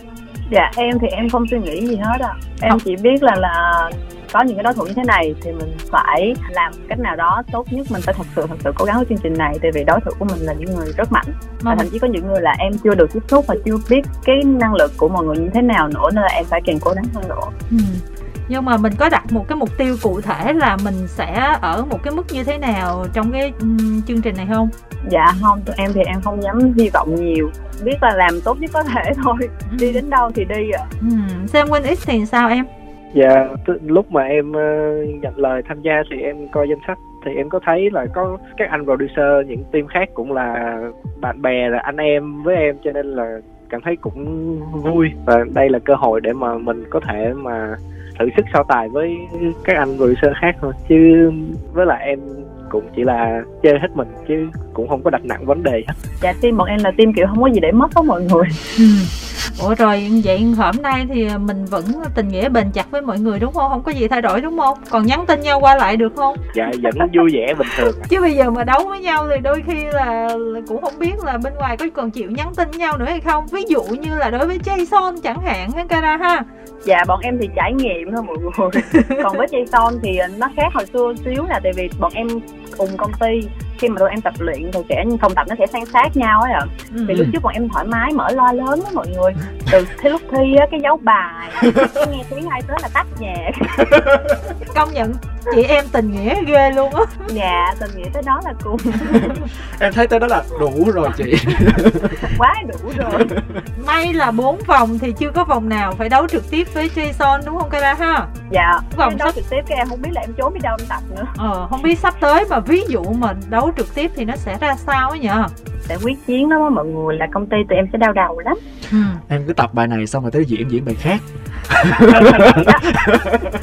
Dạ em thì em không suy nghĩ gì hết à em Không. chỉ biết là là có những cái đối thủ như thế này thì mình phải làm cách nào đó tốt nhất mình phải thật sự thật sự cố gắng với chương trình này. Tại vì đối thủ của mình là những người rất mạnh. Và thậm chí có những người là em chưa được tiếp xúc và chưa biết cái năng lực của mọi người như thế nào nữa nên là em phải càng cố gắng hơn nữa. Ừ. nhưng mà mình có đặt một cái mục tiêu cụ thể là mình sẽ ở một cái mức như thế nào trong cái ừm, chương trình này không? Dạ không tụi em thì em không dám hy vọng nhiều. Biết là làm tốt nhất có thể thôi. Đi đến đâu thì đi ạ. Ừm, Sam Win X thì sao em Dạ, t- lúc mà em ờ, nhận lời tham gia thì em coi danh sách thì em có thấy là có các anh producer những team khác cũng là bạn bè là anh em với em cho nên là cảm thấy cũng vui. Và đây là cơ hội để mà mình có thể mà thử sức so tài với các anh producer khác thôi. Chứ với lại em cũng chỉ là chơi hết mình chứ cũng không có đặt nặng vấn đề hết. Dạ team bọn em là team kiểu không có gì để mất đó mọi người. ừ. Ủa rồi vậy hôm nay thì mình vẫn tình nghĩa bền chặt với mọi người đúng không? Không có gì thay đổi đúng không? Còn nhắn tin nhau qua lại được không? Dạ vẫn vui vẻ bình thường. Chứ bây giờ mà đấu với nhau thì đôi khi là, cũng không biết là bên ngoài có còn chịu nhắn tin nhau nữa hay không. Ví dụ như là đối với Jason chẳng hạn ha Cara ha. Dạ bọn em thì trải nghiệm thôi mọi người. Còn với Jason thì nó khác hồi xưa xíu là tại vì bọn em cùng công ty. Khi mà tụi em tập luyện thì sẽ phòng tập nó sẽ san sát nhau ấy ạ. À. ừ. thì lúc trước bọn em thoải mái mở loa lớn đó mọi người. Từ thế lúc thi á cái dấu bài cái nghe tiếng ai tới là tắt nhạc. Công nhận chị em tình nghĩa ghê luôn á. Dạ tình nghĩa tới đó là cùng. Em thấy tới đó là đủ rồi chị. Quá đủ rồi. May là bốn vòng thì chưa có vòng nào phải đấu trực tiếp với Jason đúng không Kara ha? Dạ vòng đấu sắp... trực tiếp cái em không biết là em trốn đi đâu em tập nữa. Ờ không biết sắp tới mà ví dụ mà đấu trực tiếp thì nó sẽ ra sao ấy nhở sẽ quyết chiến đó mọi người là công ty tụi em sẽ đau đầu lắm. Ừ. em cứ tập bài này xong rồi tới diễn diễn bài khác.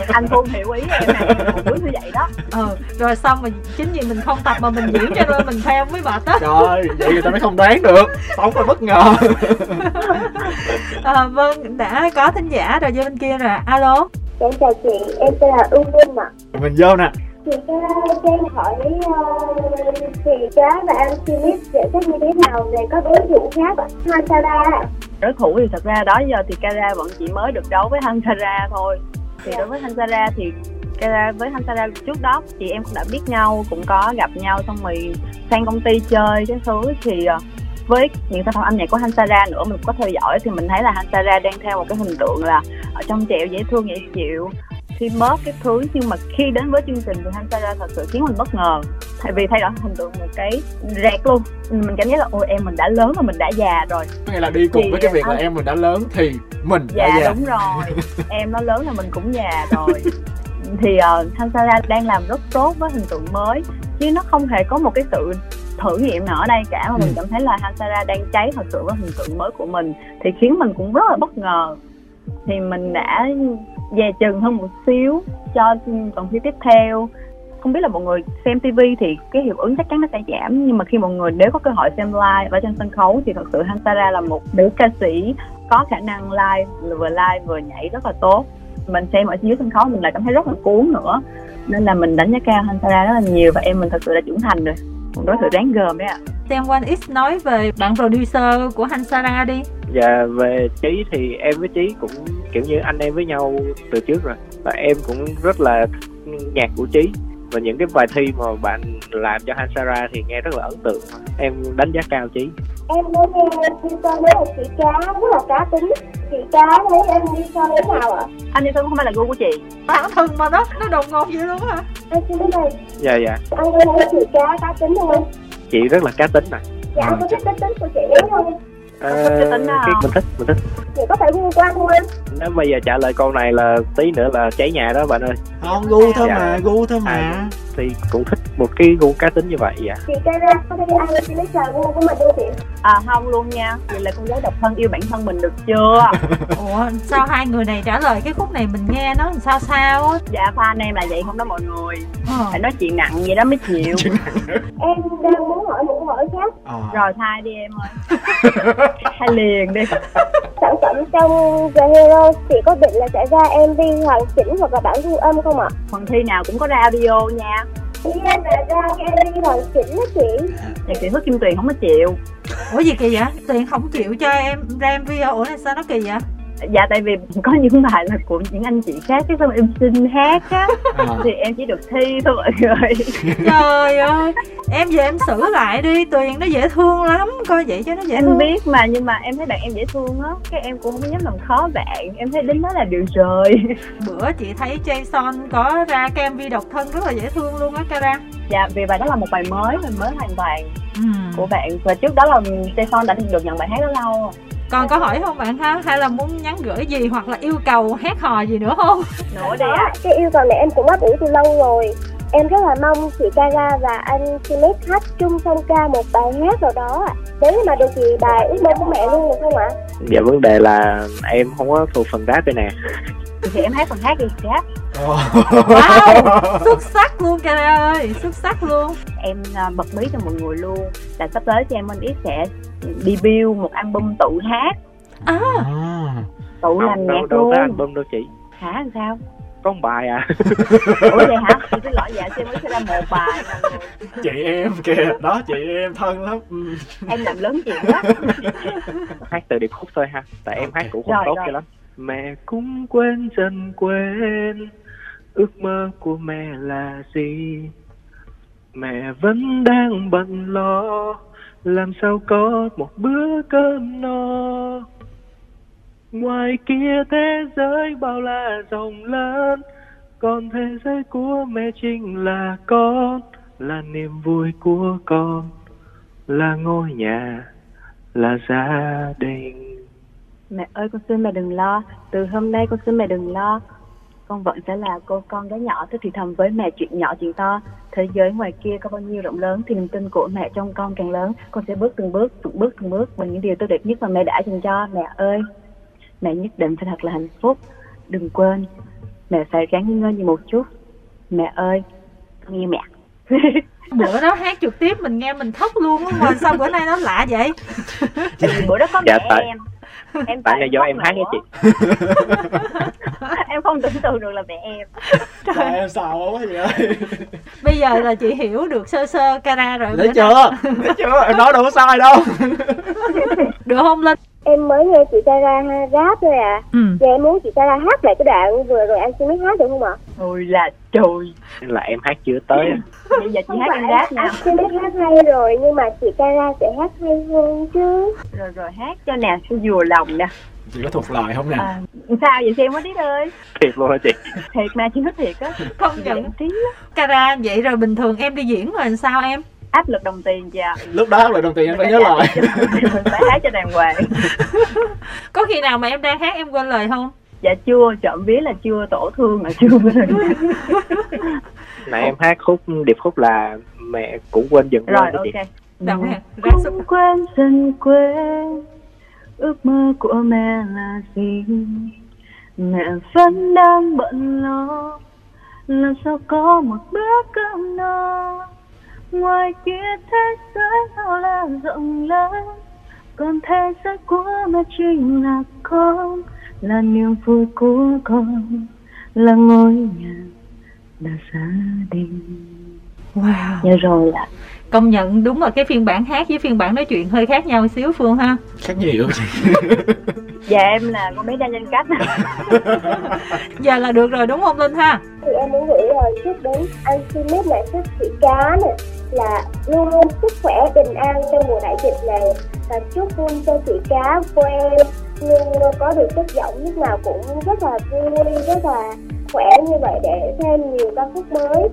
Anh không hiểu ý em nè một đứa như vậy đó. Ừ rồi xong mà chính vì mình không tập mà mình diễn cho nên mình theo mới mệt á rồi vậy người ta mới không đoán được. Không phải bất ngờ. À, vâng đã có thính giả rồi bên kia rồi alo? Em chào chị em tên là ưu minh ạ. Mình vô nè thì cái em hỏi thì cá và anh Philip giải thích như thế nào về các đối thủ khác ạ? Hansara đối thủ thì thật ra đó giờ thì Kara vẫn chỉ mới được đấu với Hansara thôi. Thì đối với Hansara thì Kara với Hansara trước đó chị em cũng đã biết nhau cũng có gặp nhau xong rồi sang công ty chơi cái thứ. Thì uh, với những sản phẩm âm nhạc của Hansara nữa mình có theo dõi thì mình thấy là Hansara đang theo một cái hình tượng là ở trong trẻo dễ thương dễ chịu khi bớt cái thứ nhưng mà khi đến với chương trình thì Hansara thật sự khiến mình bất ngờ. Tại vì thay đổi hình tượng một cái rẹt luôn. Mình cảm giác là ôi em mình đã lớn và mình đã già rồi. Hay là đi cùng thì, với cái việc là em mình đã lớn thì mình dạ, đã già. đúng rồi. Em nó lớn là mình cũng già rồi. Thì uh, Hansara đang làm rất tốt với hình tượng mới chứ nó không hề có một cái sự thử nghiệm nào ở đây cả. Mà mình ừ. cảm thấy là Hansara đang cháy thật sự với hình tượng mới của mình thì khiến mình cũng rất là bất ngờ. Thì mình đã dè chừng hơn một xíu cho phần thi tiếp theo. Không biết là mọi người xem TV thì cái hiệu ứng chắc chắn nó sẽ giảm, nhưng mà khi mọi người nếu có cơ hội xem live ở trên sân khấu thì thật sự Hansara là một nữ ca sĩ có khả năng live, vừa live vừa nhảy rất là tốt. Mình xem ở dưới sân khấu mình lại cảm thấy rất là cuốn nữa, nên là mình đánh giá cao Hansara rất là nhiều và em mình thật sự đã trưởng thành rồi một đối thủ đáng gờm đấy ạ. Tem One X nói về bạn producer của Hansara đi. Dạ về Trí thì em với Trí cũng kiểu như anh em với nhau từ trước rồi. Và em cũng rất là nhạc của Trí và những cái bài thi mà bạn làm cho Hansara thì nghe rất là ấn tượng. Em đánh giá cao Trí em mới nghe đi so với một chị cá rất là cá tính. Chị cá thấy em đi so với nào ạ? Anh đi so không phải là gu của chị. Bản thân mà đó nó đồng ngột vậy luôn hả em xin biết này dạ dạ. Anh có thấy chị cá cá tính không chị rất là cá tính này dạ anh có thích cá tính của chị không À, cái tính đó mình thích mình thích. Chị có thể gu qua thôi. Nếu bây giờ trả lời câu này là tí nữa là cháy nhà đó bạn ơi. Không gu thôi dạ. mà gu thôi mà. À, thì cũng thích một cái gu cá tính như vậy dạ chị cái ra có thể ai chị lấy gu của mình đâu chị. À không luôn nha. Vậy là con gái độc thân yêu bản thân mình được chưa? Ủa sao hai người này trả lời cái khúc này mình nghe nó làm sao sao á? Dạ fan em là vậy không đó mọi người. Ờ. phải nói chuyện nặng vậy đó mới chịu. Em đang muốn hỏi một câu hỏi khác. À. rồi thay đi em ơi. Thay liền đi. Sản phẩm trong The Hero chị có định là sẽ ra MV hoàn chỉnh hoặc là bản thu âm không ạ? Phần thi nào cũng có ra audio nha Ý em là ra cái đi rồi chỉnh đó chị Nhạc sĩ Hứa Kim Tuyền không có chịu Ủa gì kỳ vậy? tiền không chịu cho em ra MV hả? Ủa sao nó kỳ vậy? Dạ tại vì có những bài là của những anh chị khác cái xong em xin hát á. À. thì em chỉ được thi thôi. Mọi người trời ơi em về em xử lại đi tuyền nó dễ thương lắm coi vậy cho nó dễ em thương. biết mà nhưng mà em thấy bạn em dễ thương á cái em cũng không dám làm khó bạn em thấy đến đó là được rồi bữa chị thấy Jason có ra cái MV độc thân rất là dễ thương luôn á Kara dạ vì bài đó là một bài mới mình mới hoàn toàn ừ. của bạn. Và trước đó là Jason đã được nhận bài hát đó lâu còn có hỏi không bạn ha? Hay là muốn nhắn gửi gì hoặc là yêu cầu hát hò gì nữa không? Nữa đi cái yêu cầu này em cũng ấp ủ từ lâu rồi. Em rất là mong chị Kara và anh Smith hát chung song ca một bài hát nào đó ạ. Nếu mà được thì bài ước mơ của mẹ luôn được không ạ? Dạ vấn đề là em không có thuộc phần rap đây nè. Thì em hát phần hát đi hát wow xuất sắc luôn Cara ơi xuất sắc luôn. Em uh, bật mí cho mọi người luôn. Là sắp tới thì em anh ít sẽ debut một album tự hát. À, à. tự làm Không, nhạc đâu, đâu luôn. có album đâu chị? Hả làm sao? Có một bài à? Ủa vậy hả? Chị cứ lỗi dạ xem mới sẽ ra một bài chị em kìa đó chị em thân lắm. Em làm lớn chuyện đó hát từ điệp khúc thôi ha tại em hát cũng không Rồi, tốt rồi. cho lắm. Mẹ cũng quên dần quên ước mơ của mẹ là gì? Mẹ vẫn đang bận lo, làm sao có một bữa cơm no? Ngoài kia thế giới bao la rộng lớn, còn thế giới của mẹ chính là con, là niềm vui của con, là ngôi nhà, là gia đình. Mẹ ơi, con xin mẹ đừng lo. Từ hôm nay con xin mẹ đừng lo con vẫn sẽ là cô con gái nhỏ. Thích thì thầm với mẹ chuyện nhỏ chuyện to thế giới ngoài kia có bao nhiêu rộng lớn thì niềm tin của mẹ trong con càng lớn. Con sẽ bước từng bước từng bước từng bước. Bằng những điều tốt đẹp nhất mà mẹ đã dành cho mẹ ơi. Mẹ nhất định phải thật là hạnh phúc. Đừng quên mẹ phải ráng nghỉ ngơi nhiều một chút. Mẹ ơi con yêu mẹ. Bữa đó hát trực tiếp mình nghe mình khóc luôn á mà sao bữa nay nó lạ vậy? Vì bữa đó có Dạ, mẹ tại- em em tại là do em hát á chị? Em không tưởng tượng được là mẹ em. Trời em xào quá vậy ơi. Bây giờ là chị hiểu được sơ sơ Cara rồi bữa chưa? Thấy chưa? Em nói đâu có sai đâu. Được không Linh Em mới nghe chị Tara rap thôi à. Ừ. Giờ em muốn chị Tara hát lại cái đoạn vừa rồi anh xin biết hát được không ạ? ôi là trời. Nên là em hát chưa tới bây giờ chị Không hát em rap nha anh xin biết hát hay rồi Nhưng mà chị Tara sẽ hát hay hơn chứ. Rồi rồi hát cho nè cho vừa lòng nè. Chị có thuộc lời không nè? À, sao vậy xem quá đi ơi? Thiệt luôn hả chị? Thiệt mà chị nói thiệt á. Không nhận á. Cara vậy rồi bình thường em đi diễn rồi làm sao em áp lực đồng tiền chị ạ Lúc đó lời đồng tiền em phải nhớ lời. mình phải hát cho đàng hoàng. Có khi nào mà em đang hát em quên lời không? Dạ chưa. Trộm vía là chưa tổ thương là chưa. Nãy em hát khúc điệp khúc là mẹ cũng quên dần rồi chị. ok. Ra sức Không quên dần quên ước mơ của mẹ là gì? Mẹ vẫn đang bận lo làm sao có một bữa cơm no ngoài kia thế giới bao la rộng lớn còn thế giới của mẹ chính là con là niềm vui của con là ngôi nhà là gia đình wow. Rồi là công nhận đúng là cái phiên bản hát với phiên bản nói chuyện hơi khác nhau xíu Phương ha? Khác nhiều. Chị dạ em là con bé đa nhân cách. Giờ là được rồi đúng không Linh ha? Thì em muốn gửi lời chúc đến anh Smith lại chúc chị cá nè là luôn luôn sức khỏe bình an trong mùa đại dịch này. Và chúc luôn cho chị cá của em. Luôn có được chất giọng lúc nào cũng rất là vui, rất là khỏe như vậy để thêm nhiều ca khúc mới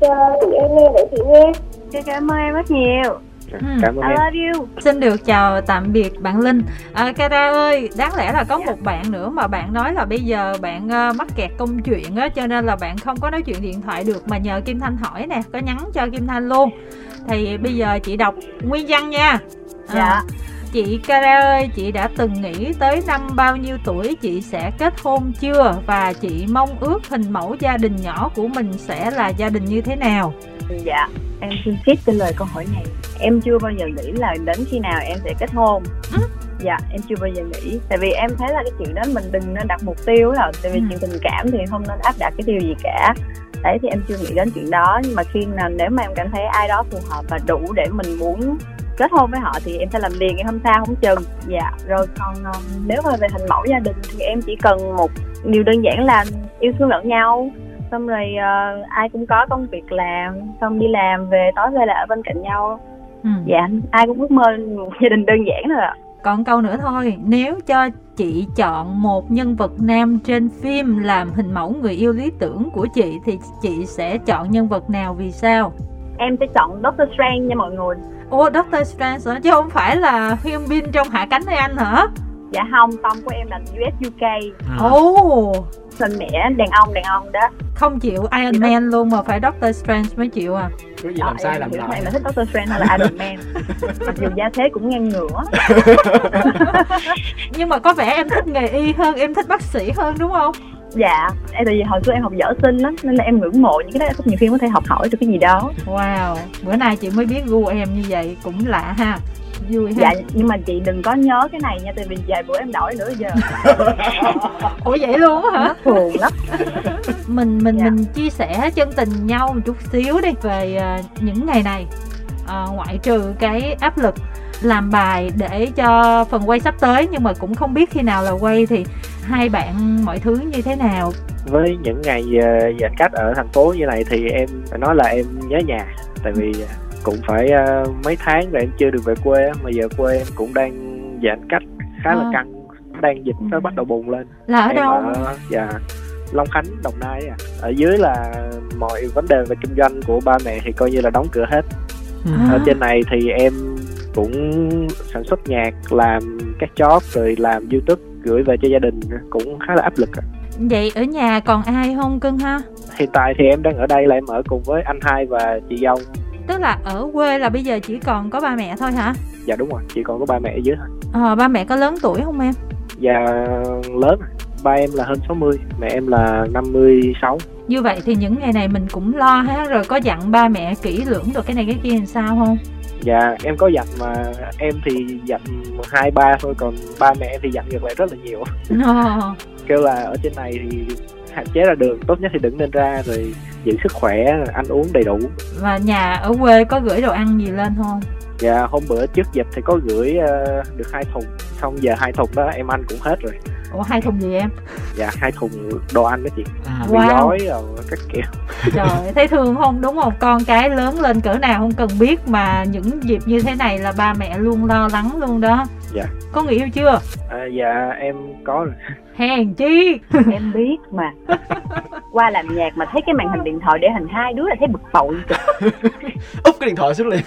cho tụi em nghe để chị nghe Chị cảm ơn em rất nhiều. Ừ. cảm ơn I em love you Xin được chào tạm biệt bạn Linh à, Cara ơi, đáng lẽ là có một bạn nữa mà bạn nói là bây giờ bạn ờ, mắc kẹt công chuyện á Cho nên là bạn không có nói chuyện điện thoại được Mà nhờ Kim Thanh hỏi nè, có nhắn cho Kim Thanh luôn Thì bây giờ chị đọc nguyên văn nha À, Dạ. Chị Cara ơi, chị đã từng nghĩ tới năm bao nhiêu tuổi chị sẽ kết hôn chưa? Và chị mong ước hình mẫu gia đình nhỏ của mình sẽ là gia đình như thế nào? Dạ, em xin phép trả lời câu hỏi này. Em chưa bao giờ nghĩ là đến khi nào em sẽ kết hôn. Ừ. Dạ, em chưa bao giờ nghĩ. Tại vì em thấy là cái chuyện đó mình đừng nên đặt mục tiêu là tại vì Ừ. chuyện tình cảm thì không nên áp đặt cái tiêu gì cả. Đấy thì em chưa nghĩ đến chuyện đó nhưng mà khi nào nếu mà em cảm thấy ai đó phù hợp và đủ để mình muốn kết hôn với họ thì em sẽ làm liền em không sao không chừng dạ rồi còn ờ, nếu mà về hình mẫu gia đình thì em chỉ cần một điều đơn giản là yêu thương lẫn nhau xong rồi ờ, ai cũng có công việc làm xong đi làm về tối về là ở bên cạnh nhau Ừ. dạ ai cũng ước mơ một gia đình đơn giản thôi ạ Còn câu nữa thôi, nếu cho chị chọn một nhân vật nam trên phim làm hình mẫu người yêu lý tưởng của chị thì chị sẽ chọn nhân vật nào vì sao? em sẽ chọn Doctor Strange nha mọi người Ồ, Doctor Strange hả? chứ không phải là Hyun Bin trong Hạ cánh nơi anh hả? Dạ không tông của em là US UK À. Ồ, sinh mẹ đàn ông đàn ông đó. Không chịu Iron Man luôn mà phải Doctor Strange mới chịu à? Có gì làm Ờ, sai làm lại. em là thích Doctor Strange hay là Iron Man. Mặc dù gia thế cũng ngang ngửa. Nhưng mà có vẻ em thích nghề y hơn, em thích bác sĩ hơn đúng không? dạ em tại vì hồi xưa em học dở sinh lắm nên là em ngưỡng mộ những cái đó nhiều khi có thể học hỏi được cái gì đó. Wow bữa nay chị mới biết gu em như vậy cũng lạ ha vui ha. dạ nhưng mà chị đừng có nhớ cái này nha tại vì vài bữa em đổi nữa giờ. Ủa vậy luôn á hả? Nó thường lắm. Mình mình Dạ. mình chia sẻ chân tình nhau một chút xíu đi về à, những ngày này à, ngoại trừ cái áp lực làm bài để cho phần quay sắp tới nhưng mà cũng không biết khi nào là quay thì hai bạn mọi thứ như thế nào. Với những ngày ờ, giãn cách ở thành phố như này thì em phải nói là em nhớ nhà tại vì ờ, cũng phải ờ, mấy tháng rồi em chưa được về quê á, mà giờ quê em cũng đang giãn cách khá là À. căng đang dịch nó bắt đầu bùng lên. Là ở em đâu? ở dạ Long Khánh Đồng Nai à ở dưới là mọi vấn đề về kinh doanh của ba mẹ thì coi như là đóng cửa hết. À. ở trên này thì em cũng sản xuất nhạc làm các job rồi làm youtube gửi về cho gia đình cũng khá là áp lực ạ. vậy ở nhà còn ai không cưng ha? Hiện tại thì em đang ở đây là em ở cùng với anh hai và chị dâu tức là ở quê là bây giờ chỉ còn có ba mẹ thôi hả? Dạ đúng rồi. Chỉ còn có ba mẹ ở dưới thôi. Ờ, ba mẹ có lớn tuổi không em? Dạ lớn ba em là hơn 60 mẹ em là 56 như vậy thì những ngày này mình cũng lo ha. Rồi có dặn ba mẹ kỹ lưỡng được cái này cái kia làm sao không? Dạ em có dặn mà em thì dặn hai ba thôi còn ba mẹ em thì dặn ngược lại rất là nhiều. Ờ. kêu là ở trên này thì hạn chế ra đường tốt nhất thì đừng nên ra rồi giữ sức khỏe ăn uống đầy đủ. Và nhà ở quê có gửi đồ ăn gì lên không? Dạ hôm bữa trước dịch thì có gửi ờ, được hai thùng Xong giờ hai thùng đó em ăn cũng hết rồi. Ủa hai thùng gì em Dạ hai thùng đồ ăn đó chị. À, Mì Wow. gói rồi các kiểu. Trời ơi, thấy thương không? Đúng không? Con cái lớn lên cỡ nào không cần biết mà những dịp như thế này là ba mẹ luôn lo lắng luôn đó. Dạ. có người yêu chưa? À, Dạ em có rồi. Hèn chi. Em biết mà. Qua làm nhạc mà thấy cái màn hình điện thoại để hình hai đứa là thấy bực bội. Úp cái điện thoại xuống liền.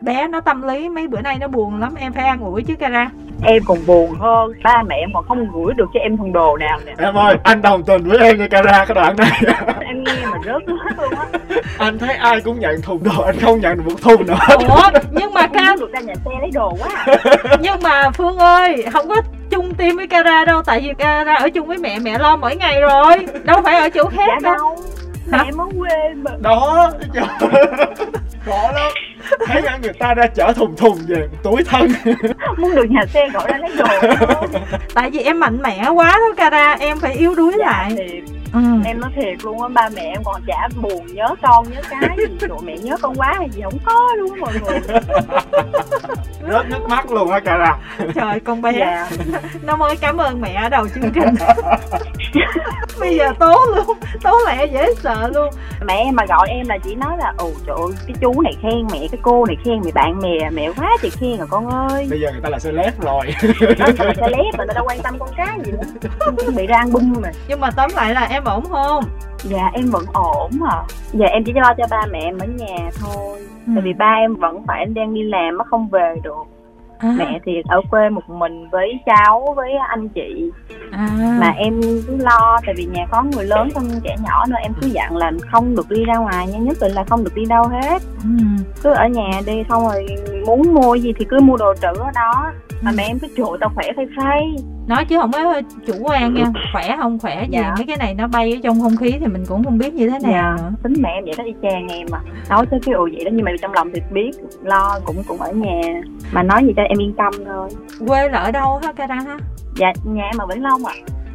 Bé nó tâm lý mấy bữa nay nó buồn lắm em phải an ủi chứ cara em còn buồn hơn. Ba mẹ em còn không gửi được cho em thùng đồ nào nè em ơi anh đồng tình với em cara cái đoạn này. Em nghe mà rớt luôn á. Anh thấy ai cũng nhận thùng đồ anh không nhận được một thùng nào ủa nhưng mà không ca được ra nhà xe lấy đồ quá. Nhưng mà phương ơi không có chung team với cara đâu tại vì cara ở chung với mẹ mẹ lo mỗi ngày rồi. Đâu phải ở chỗ dạ khác đâu. đâu mẹ ở quê mà. Đó trời khó lắm. Thấy người ta ra chở thùng thùng về túi thân. Muốn được nhà xe gọi ra lấy đồ. Tại vì em mạnh mẽ quá đó cara. Em phải yếu đuối dạ lại. thì ừ. em nói thiệt luôn á ba mẹ em còn chả buồn nhớ con nhớ cái gì. Tụi mẹ nhớ con quá hay gì không có luôn á mọi người. Rớt nước mắt luôn á cara. Trời con bé. Dạ. Nó mới cảm ơn mẹ ở đầu chương trình. Bây giờ tố luôn tố lẹ dễ sợ luôn. Mẹ em mà gọi em là chỉ nói là ồ trời ơi cái chú này khen mẹ cái cô này khen mẹ bạn mẹ mẹ quá trời khen rồi con ơi. Bây giờ người ta là celeb rồi. Người ta là celeb mà người ta quan tâm con cái gì nữa. Chuẩn bị ra album mà. Nhưng mà tóm lại là em ổn không? Dạ em vẫn ổn à dạ em chỉ lo cho ba mẹ em ở nhà thôi. Ừ. tại vì ba em vẫn phải đang đi làm nó không về được à, mẹ thì ở quê một mình với cháu với anh chị à. mà em cứ lo tại vì nhà có người lớn con trẻ nhỏ nữa em cứ dặn là không được đi ra ngoài nha nhất định là không được đi đâu hết ừ. cứ ở nhà đi xong rồi muốn mua gì thì cứ mua đồ trữ ở đó mà Ừ. mẹ em cứ trụ tao khỏe phay phay nói chứ không có chủ quan nha khỏe không khỏe gì Dạ. mấy cái này nó bay ở trong không khí thì mình cũng không biết như thế nào Dạ. nữa tính mẹ em vậy đó y chang em mà nói tới cái ồ vậy đó nhưng mà trong lòng thì biết lo cũng cũng ở nhà mà nói gì cho em yên tâm thôi quê là ở đâu hả cara ha? Dạ nhà em ở vĩnh long ạ.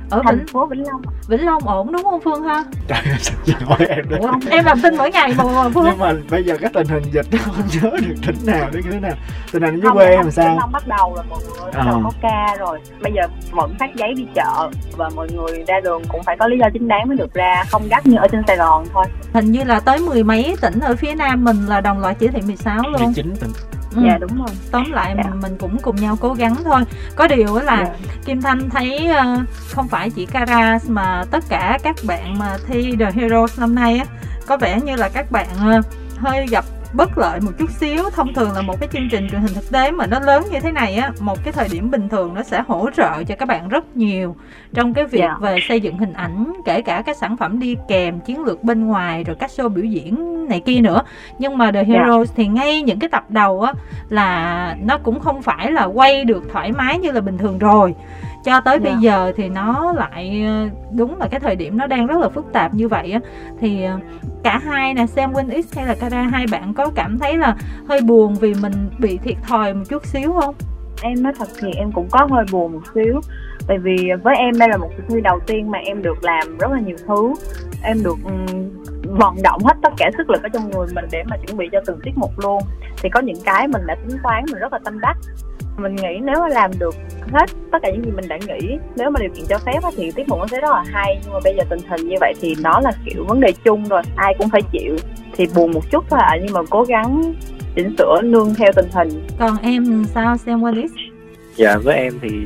Ở thành vĩnh phố vĩnh long vĩnh long ổn đúng không phương ha? Trời ơi sao chị hỏi em đó? Ủa, em làm tin mỗi ngày mà, mà phương. Nhưng mà bây giờ cái tình hình dịch nó không nhớ được tỉnh nào đến thế nào. Tình hình Không, quê em sao? Vĩnh Long bắt đầu rồi mọi người. Bắt đầu Ờ. có ca rồi. Bây giờ vẫn phát giấy đi chợ và mọi người ra đường cũng phải có lý do chính đáng mới được ra không gắt như ở trên Sài Gòn thôi. Hình như là tới mười mấy tỉnh ở phía nam mình là đồng loạt chỉ thị 16 luôn. 19 tỉnh ừ. dạ đúng rồi tóm lại Dạ. mình, cũng cùng nhau cố gắng thôi có điều á là Dạ. Kim Thanh thấy ờ, không phải chỉ Karas mà tất cả các bạn mà thi The Heroes năm nay á có vẻ như là các bạn ờ, hơi gặp bất lợi một chút xíu thông thường là một cái chương trình truyền hình thực tế mà nó lớn như thế này á một cái thời điểm bình thường nó sẽ hỗ trợ cho các bạn rất nhiều trong cái việc Dạ. về xây dựng hình ảnh kể cả các sản phẩm đi kèm chiến lược bên ngoài rồi các show biểu diễn này kia nữa nhưng mà The Dạ. Heroes thì ngay những cái tập đầu á là nó cũng không phải là quay được thoải mái như là bình thường rồi cho tới yeah. bây dạ. giờ thì nó lại ờ, đúng là cái thời điểm nó đang rất là phức tạp như vậy á thì ờ, cả hai nè Sam Win X hay là Kara hai bạn có cảm thấy là hơi buồn vì mình bị thiệt thòi một chút xíu không? Em nói thật thì em cũng có hơi buồn một xíu tại vì với em đây là một cuộc thi đầu tiên mà em được làm rất là nhiều thứ em được um, vận động hết tất cả sức lực ở trong người mình để mà chuẩn bị cho từng tiết mục luôn thì có những cái mình đã tính toán mình rất là tâm đắc mình nghĩ nếu mà làm được hết tất cả những gì mình đã nghĩ nếu mà điều kiện cho phép thì tiết mục nó sẽ rất là hay. Nhưng mà bây giờ tình hình như vậy thì nó là kiểu vấn đề chung rồi ai cũng phải chịu. Thì buồn một chút thôi ạ à, nhưng mà cố gắng chỉnh sửa nương theo tình hình. Còn em sao? Xem Wallis dạ với em thì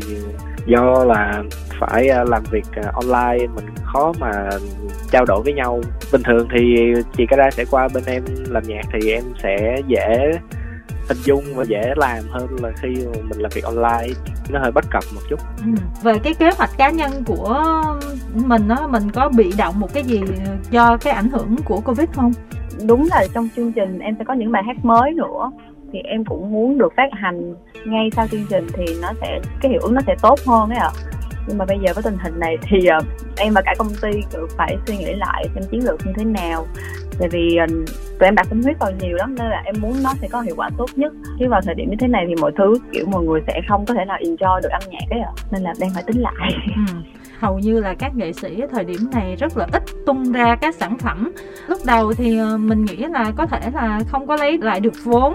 do là phải à, làm việc à, online mình khó mà trao đổi với nhau. Bình thường thì chị Cara sẽ qua bên em làm nhạc thì em sẽ dễ hình dung và dễ làm hơn là khi mình làm việc online. Nó hơi bất cập một chút. Ừ. về cái kế hoạch cá nhân của mình đó mình có bị động một cái gì do cái ảnh hưởng của covid không? Đúng là trong chương trình em sẽ có những bài hát mới nữa thì em cũng muốn được phát hành ngay sau chương trình thì nó sẽ cái hiệu ứng nó sẽ tốt hơn đấy ạ. Nhưng mà bây giờ với tình hình này thì uh, em và cả công ty phải suy nghĩ lại xem chiến lược như thế nào tại vì ờ, tụi em đặt tâm huyết vào nhiều lắm nên là em muốn nó sẽ có hiệu quả tốt nhất. Chứ vào thời điểm như thế này thì mọi thứ kiểu mọi người sẽ không có thể nào enjoy được âm nhạc ấy ạ. Nên là đang phải tính lại. Ừ hầu như là các nghệ sĩ thời điểm này rất là ít tung ra các sản phẩm. Lúc đầu thì ờ, mình nghĩ là có thể là không có lấy lại được vốn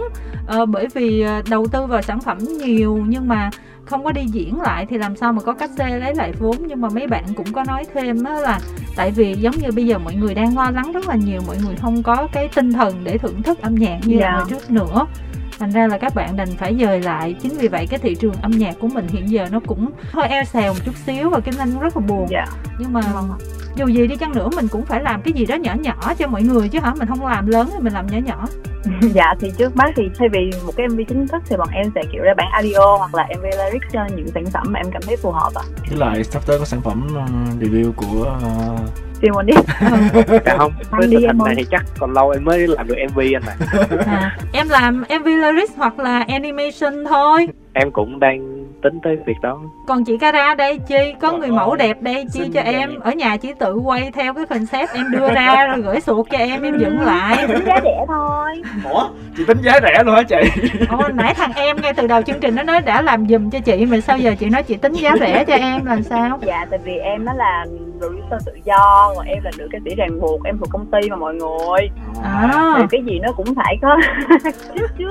uh, bởi vì đầu tư vào sản phẩm nhiều nhưng mà không có đi diễn lại thì làm sao mà có cách xê lấy lại vốn nhưng mà mấy bạn cũng có nói thêm đó là tại vì giống như bây giờ mọi người đang lo lắng rất là nhiều mọi người không có cái tinh thần để thưởng thức âm nhạc như yeah. là dạ. trước nữa thành ra là các bạn đành phải dời lại chính vì vậy cái thị trường âm nhạc của mình hiện giờ nó cũng hơi eo xèo một chút xíu và kim anh rất là buồn yeah. nhưng mà dù gì đi chăng nữa mình cũng phải làm cái gì đó nhỏ nhỏ cho mọi người chứ hả? Mình không làm lớn thì mình làm nhỏ nhỏ. Dạ thì trước mắt thì thay vì một cái mv chính thức thì bọn em sẽ kiểu ra bản audio hoặc là mv lyrics cho những sản phẩm mà em cảm thấy phù hợp ạ. Với lại sắp tới có sản phẩm uh, review của uh, Simon đi dạ không với tình hình này thì chắc còn lâu em mới làm được mv anh ạ. À, em làm mv lyrics hoặc là animation thôi. Em cũng đang tính tới việc đó. Còn chị Cara đây chi có người mẫu đẹp đây chi cho em. Ở nhà chỉ tự quay theo cái concept em đưa ra rồi gửi suột cho em em dựng lại. Tính giá rẻ thôi. Ủa chị tính giá rẻ luôn hả chị? Ồ nãy thằng em ngay từ đầu chương trình nó nói đã làm giùm cho chị mà sao giờ chị nói chị tính giá rẻ cho em làm sao? Dạ tại vì em nó là producer tự do còn em là nữ ca sĩ ràng buộc em thuộc công ty mà mọi người. À. thì cái gì nó cũng phải có chứ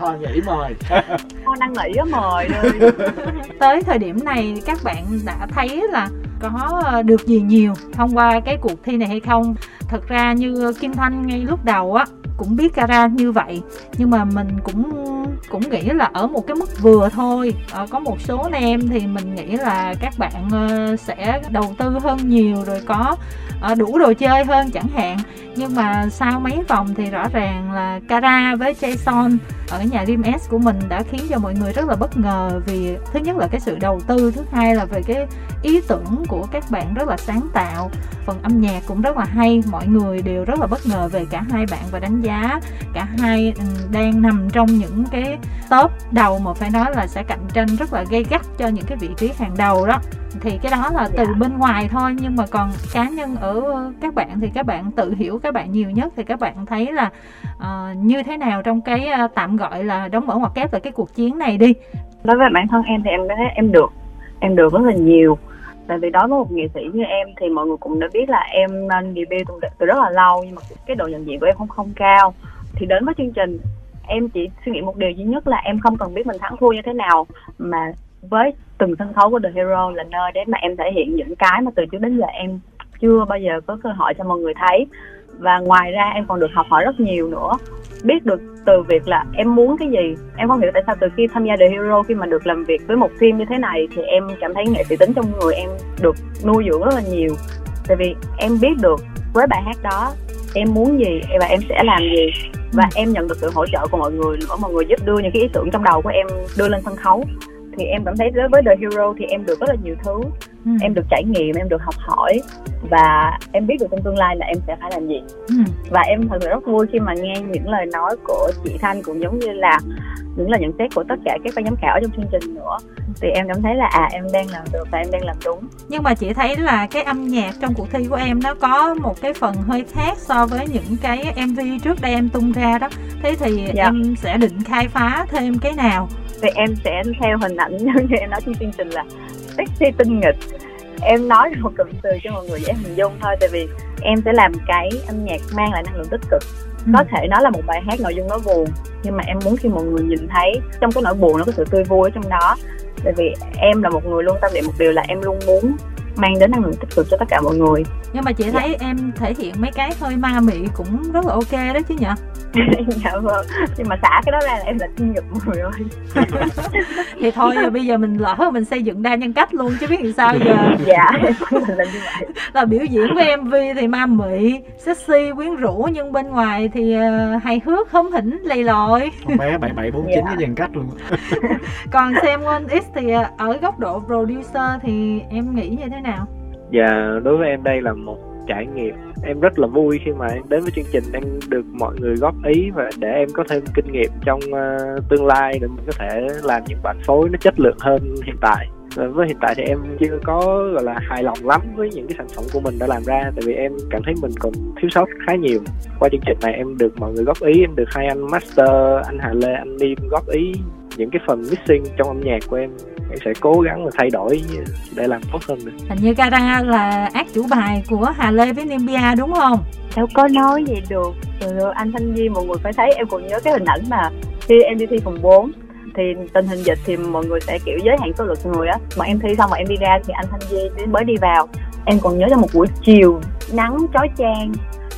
thôi nghỉ mời. Thôi đang nghỉ á mời tới thời điểm này các bạn đã thấy là có ờ, được gì nhiều thông qua cái cuộc thi này hay không thật ra như ờ, kim thanh ngay lúc đầu á cũng biết cara như vậy nhưng mà mình cũng cũng nghĩ là ở một cái mức vừa thôi. À, có một số anh em thì mình nghĩ là các bạn uh, sẽ đầu tư hơn nhiều rồi có uh, đủ đồ chơi hơn chẳng hạn. Nhưng mà sau mấy vòng thì rõ ràng là Cara với Jason ở nhà Dream S của mình đã khiến cho mọi người rất là bất ngờ vì thứ nhất là cái sự đầu tư thứ hai là về cái ý tưởng của các bạn rất là sáng tạo. Phần âm nhạc cũng rất là hay mọi người đều rất là bất ngờ về cả hai bạn và đánh giá cả hai ừ, đang nằm trong những cái top đầu mà phải nói là sẽ cạnh tranh rất là gay gắt cho những cái vị trí hàng đầu đó. Thì cái đó là từ dạ. bên ngoài thôi nhưng mà còn cá nhân ở các bạn thì các bạn tự hiểu các bạn nhiều nhất thì các bạn thấy là uh, như thế nào trong cái uh, tạm gọi là đóng mở ngoặc kép về cái cuộc chiến này đi. Đối với bản thân em thì em thấy em được em được rất là nhiều tại vì đối với một nghệ sĩ như em thì mọi người cũng đã biết là em debut từ, từ rất là lâu nhưng mà cái độ nhận diện của em không không cao. Thì đến với chương trình em chỉ suy nghĩ một điều duy nhất là em không cần biết mình thắng thua như thế nào mà với từng sân khấu của The Hero là nơi để mà em thể hiện những cái mà từ trước đến giờ em chưa bao giờ có cơ hội cho mọi người thấy. Và ngoài ra em còn được học hỏi rất nhiều nữa biết được từ việc là em muốn cái gì. Em không hiểu tại sao từ khi tham gia The Hero khi mà được làm việc với một team như thế này thì em cảm thấy nghệ sĩ tính trong người em được nuôi dưỡng rất là nhiều. Tại vì em biết được với bài hát đó em muốn gì và em sẽ làm gì. Và em nhận được sự hỗ trợ của mọi người nữa mọi người giúp đưa những cái ý tưởng trong đầu của em đưa lên sân khấu thì em cảm thấy đối với The Hero thì em được rất là nhiều thứ ừ. em được trải nghiệm em được học hỏi và em biết được trong tương lai là em sẽ phải làm gì ừ. và em thật sự rất vui khi mà nghe những lời nói của chị Thanh cũng giống như là những lời nhận xét của tất cả các ban giám khảo trong chương trình nữa thì em cảm thấy là à em đang làm được và em đang làm đúng nhưng mà chị thấy là cái âm nhạc trong cuộc thi của em nó có một cái phần hơi khác so với những cái mv trước đây em tung ra đó thế thì Dạ. em sẽ định khai phá thêm cái nào thì em sẽ theo hình ảnh như em nói trên chương trình là sexy tinh nghịch. Em nói một cụm từ cho mọi người dễ hình dung thôi tại vì em sẽ làm cái âm nhạc mang lại năng lượng tích cực. Ừ. có thể nó là một bài hát nội dung nó buồn nhưng mà em muốn khi mọi người nhìn thấy trong cái nỗi buồn nó có sự tươi vui ở trong đó. Tại vì em là một người luôn tâm niệm một điều là em luôn muốn mang đến năng lượng tích cực cho tất cả mọi người. Nhưng mà chị thấy em thể hiện mấy cái hơi ma mị cũng rất là ok đó chứ nhỉ? Dạ vâng. Nhưng mà xả cái đó ra là em là thiên nhật mọi người ơi thì thôi bây giờ mình lỡ mình xây dựng đa nhân cách luôn chứ biết làm sao giờ. Dạ làm như vậy. Là biểu diễn với mv thì ma mị sexy quyến rũ nhưng bên ngoài thì ờ, hài hước hóm hỉnh lầy lội. Con bé bảy bảy bốn chín Dạ. cái dàn cách luôn. Còn xem One X thì ờ, ở góc độ producer thì em nghĩ như thế nào và dạ, đối với em đây là một trải nghiệm. Em rất là vui khi mà em đến với chương trình em được mọi người góp ý và để em có thêm kinh nghiệm trong uh, tương lai để mình có thể làm những bản phối nó chất lượng hơn hiện tại. Và với hiện tại thì em chưa có gọi là hài lòng lắm với những cái sản phẩm của mình đã làm ra tại vì em cảm thấy mình còn thiếu sót khá nhiều. Qua chương trình này em được mọi người góp ý em được hai anh master anh Hà Lê anh Niêm góp ý những cái phần mixing trong âm nhạc của em em sẽ cố gắng mà thay đổi để làm tốt hơn nữa. Hình như Cara là ác chủ bài của Hà Lê với Nimbia đúng không? Đâu có nói vậy được. Ừ, anh Thanh Duy mọi người phải thấy em còn nhớ cái hình ảnh mà khi em đi thi phòng 4 thì tình hình dịch thì mọi người sẽ kiểu giới hạn số lượng người á. Mà em thi xong mà em đi ra thì anh Thanh Duy mới đi vào. Em còn nhớ trong một buổi chiều nắng chói chang.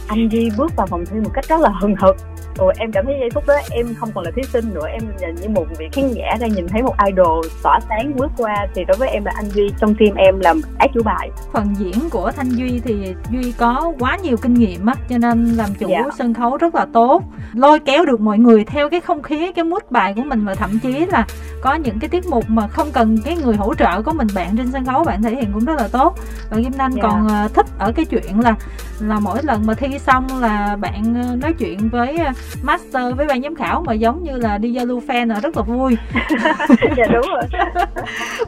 Anh Duy bước vào phòng thi một cách rất là hừng hực rồi em cảm thấy giây phút đó em không còn là thí sinh nữa em nhìn như một vị khán giả đang nhìn thấy một idol tỏa sáng bước qua thì đối với em là anh Duy trong team em là ác chủ bài phần diễn của Thanh Duy thì Duy có quá nhiều kinh nghiệm á cho nên làm chủ Dạ. sân khấu rất là tốt lôi kéo được mọi người theo cái không khí cái mood bài của mình và thậm chí là có những cái tiết mục mà không cần cái người hỗ trợ của mình bạn trên sân khấu bạn thể hiện cũng rất là tốt và Kim Anh Dạ. còn ờ, thích ở cái chuyện là là mỗi lần mà thi xong là bạn ờ, nói chuyện với ờ, master với ban giám khảo mà giống như là đi giao lưu fan là rất là vui. Dạ đúng rồi.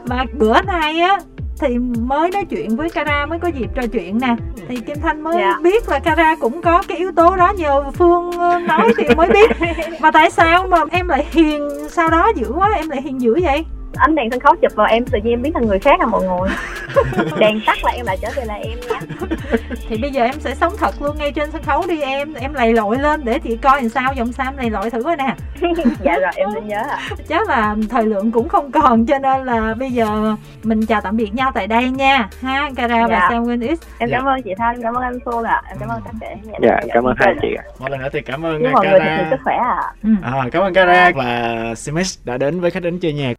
Mà bữa nay á thì mới nói chuyện với Cara mới có dịp trò chuyện nè. Thì Kim Thanh mới Dạ. biết là Cara cũng có cái yếu tố đó nhờ Phương ờ, nói thì mới biết. Mà tại sao mà em lại hiền sau đó dữ quá em lại hiền dữ vậy ánh đèn sân khấu chụp vào em tự nhiên em biến thành người khác à mọi người. Đèn tắt là em lại trở về là em nha thì bây giờ em sẽ sống thật luôn ngay trên sân khấu đi em. Em lầy lội lên để chị coi làm sao dòng sam lầy lội thử coi nè. Dạ rồi em sẽ nhớ ạ. Chắc là thời lượng cũng không còn cho nên là bây giờ mình chào tạm biệt nhau tại đây nha. Ha Cara và Dạ. Sam Win X. Em Dạ. cảm ơn chị thanh cảm ơn anh phương ạ. Em cảm ơn tất cả nhà dạ cảm ơn hai chị ạ. Một lần nữa thì cảm ơn chúc mọi người thật Cara sức khỏe ạ. Ừ. à, cảm ơn Cara và Simex đã đến với khách đến chơi nhạc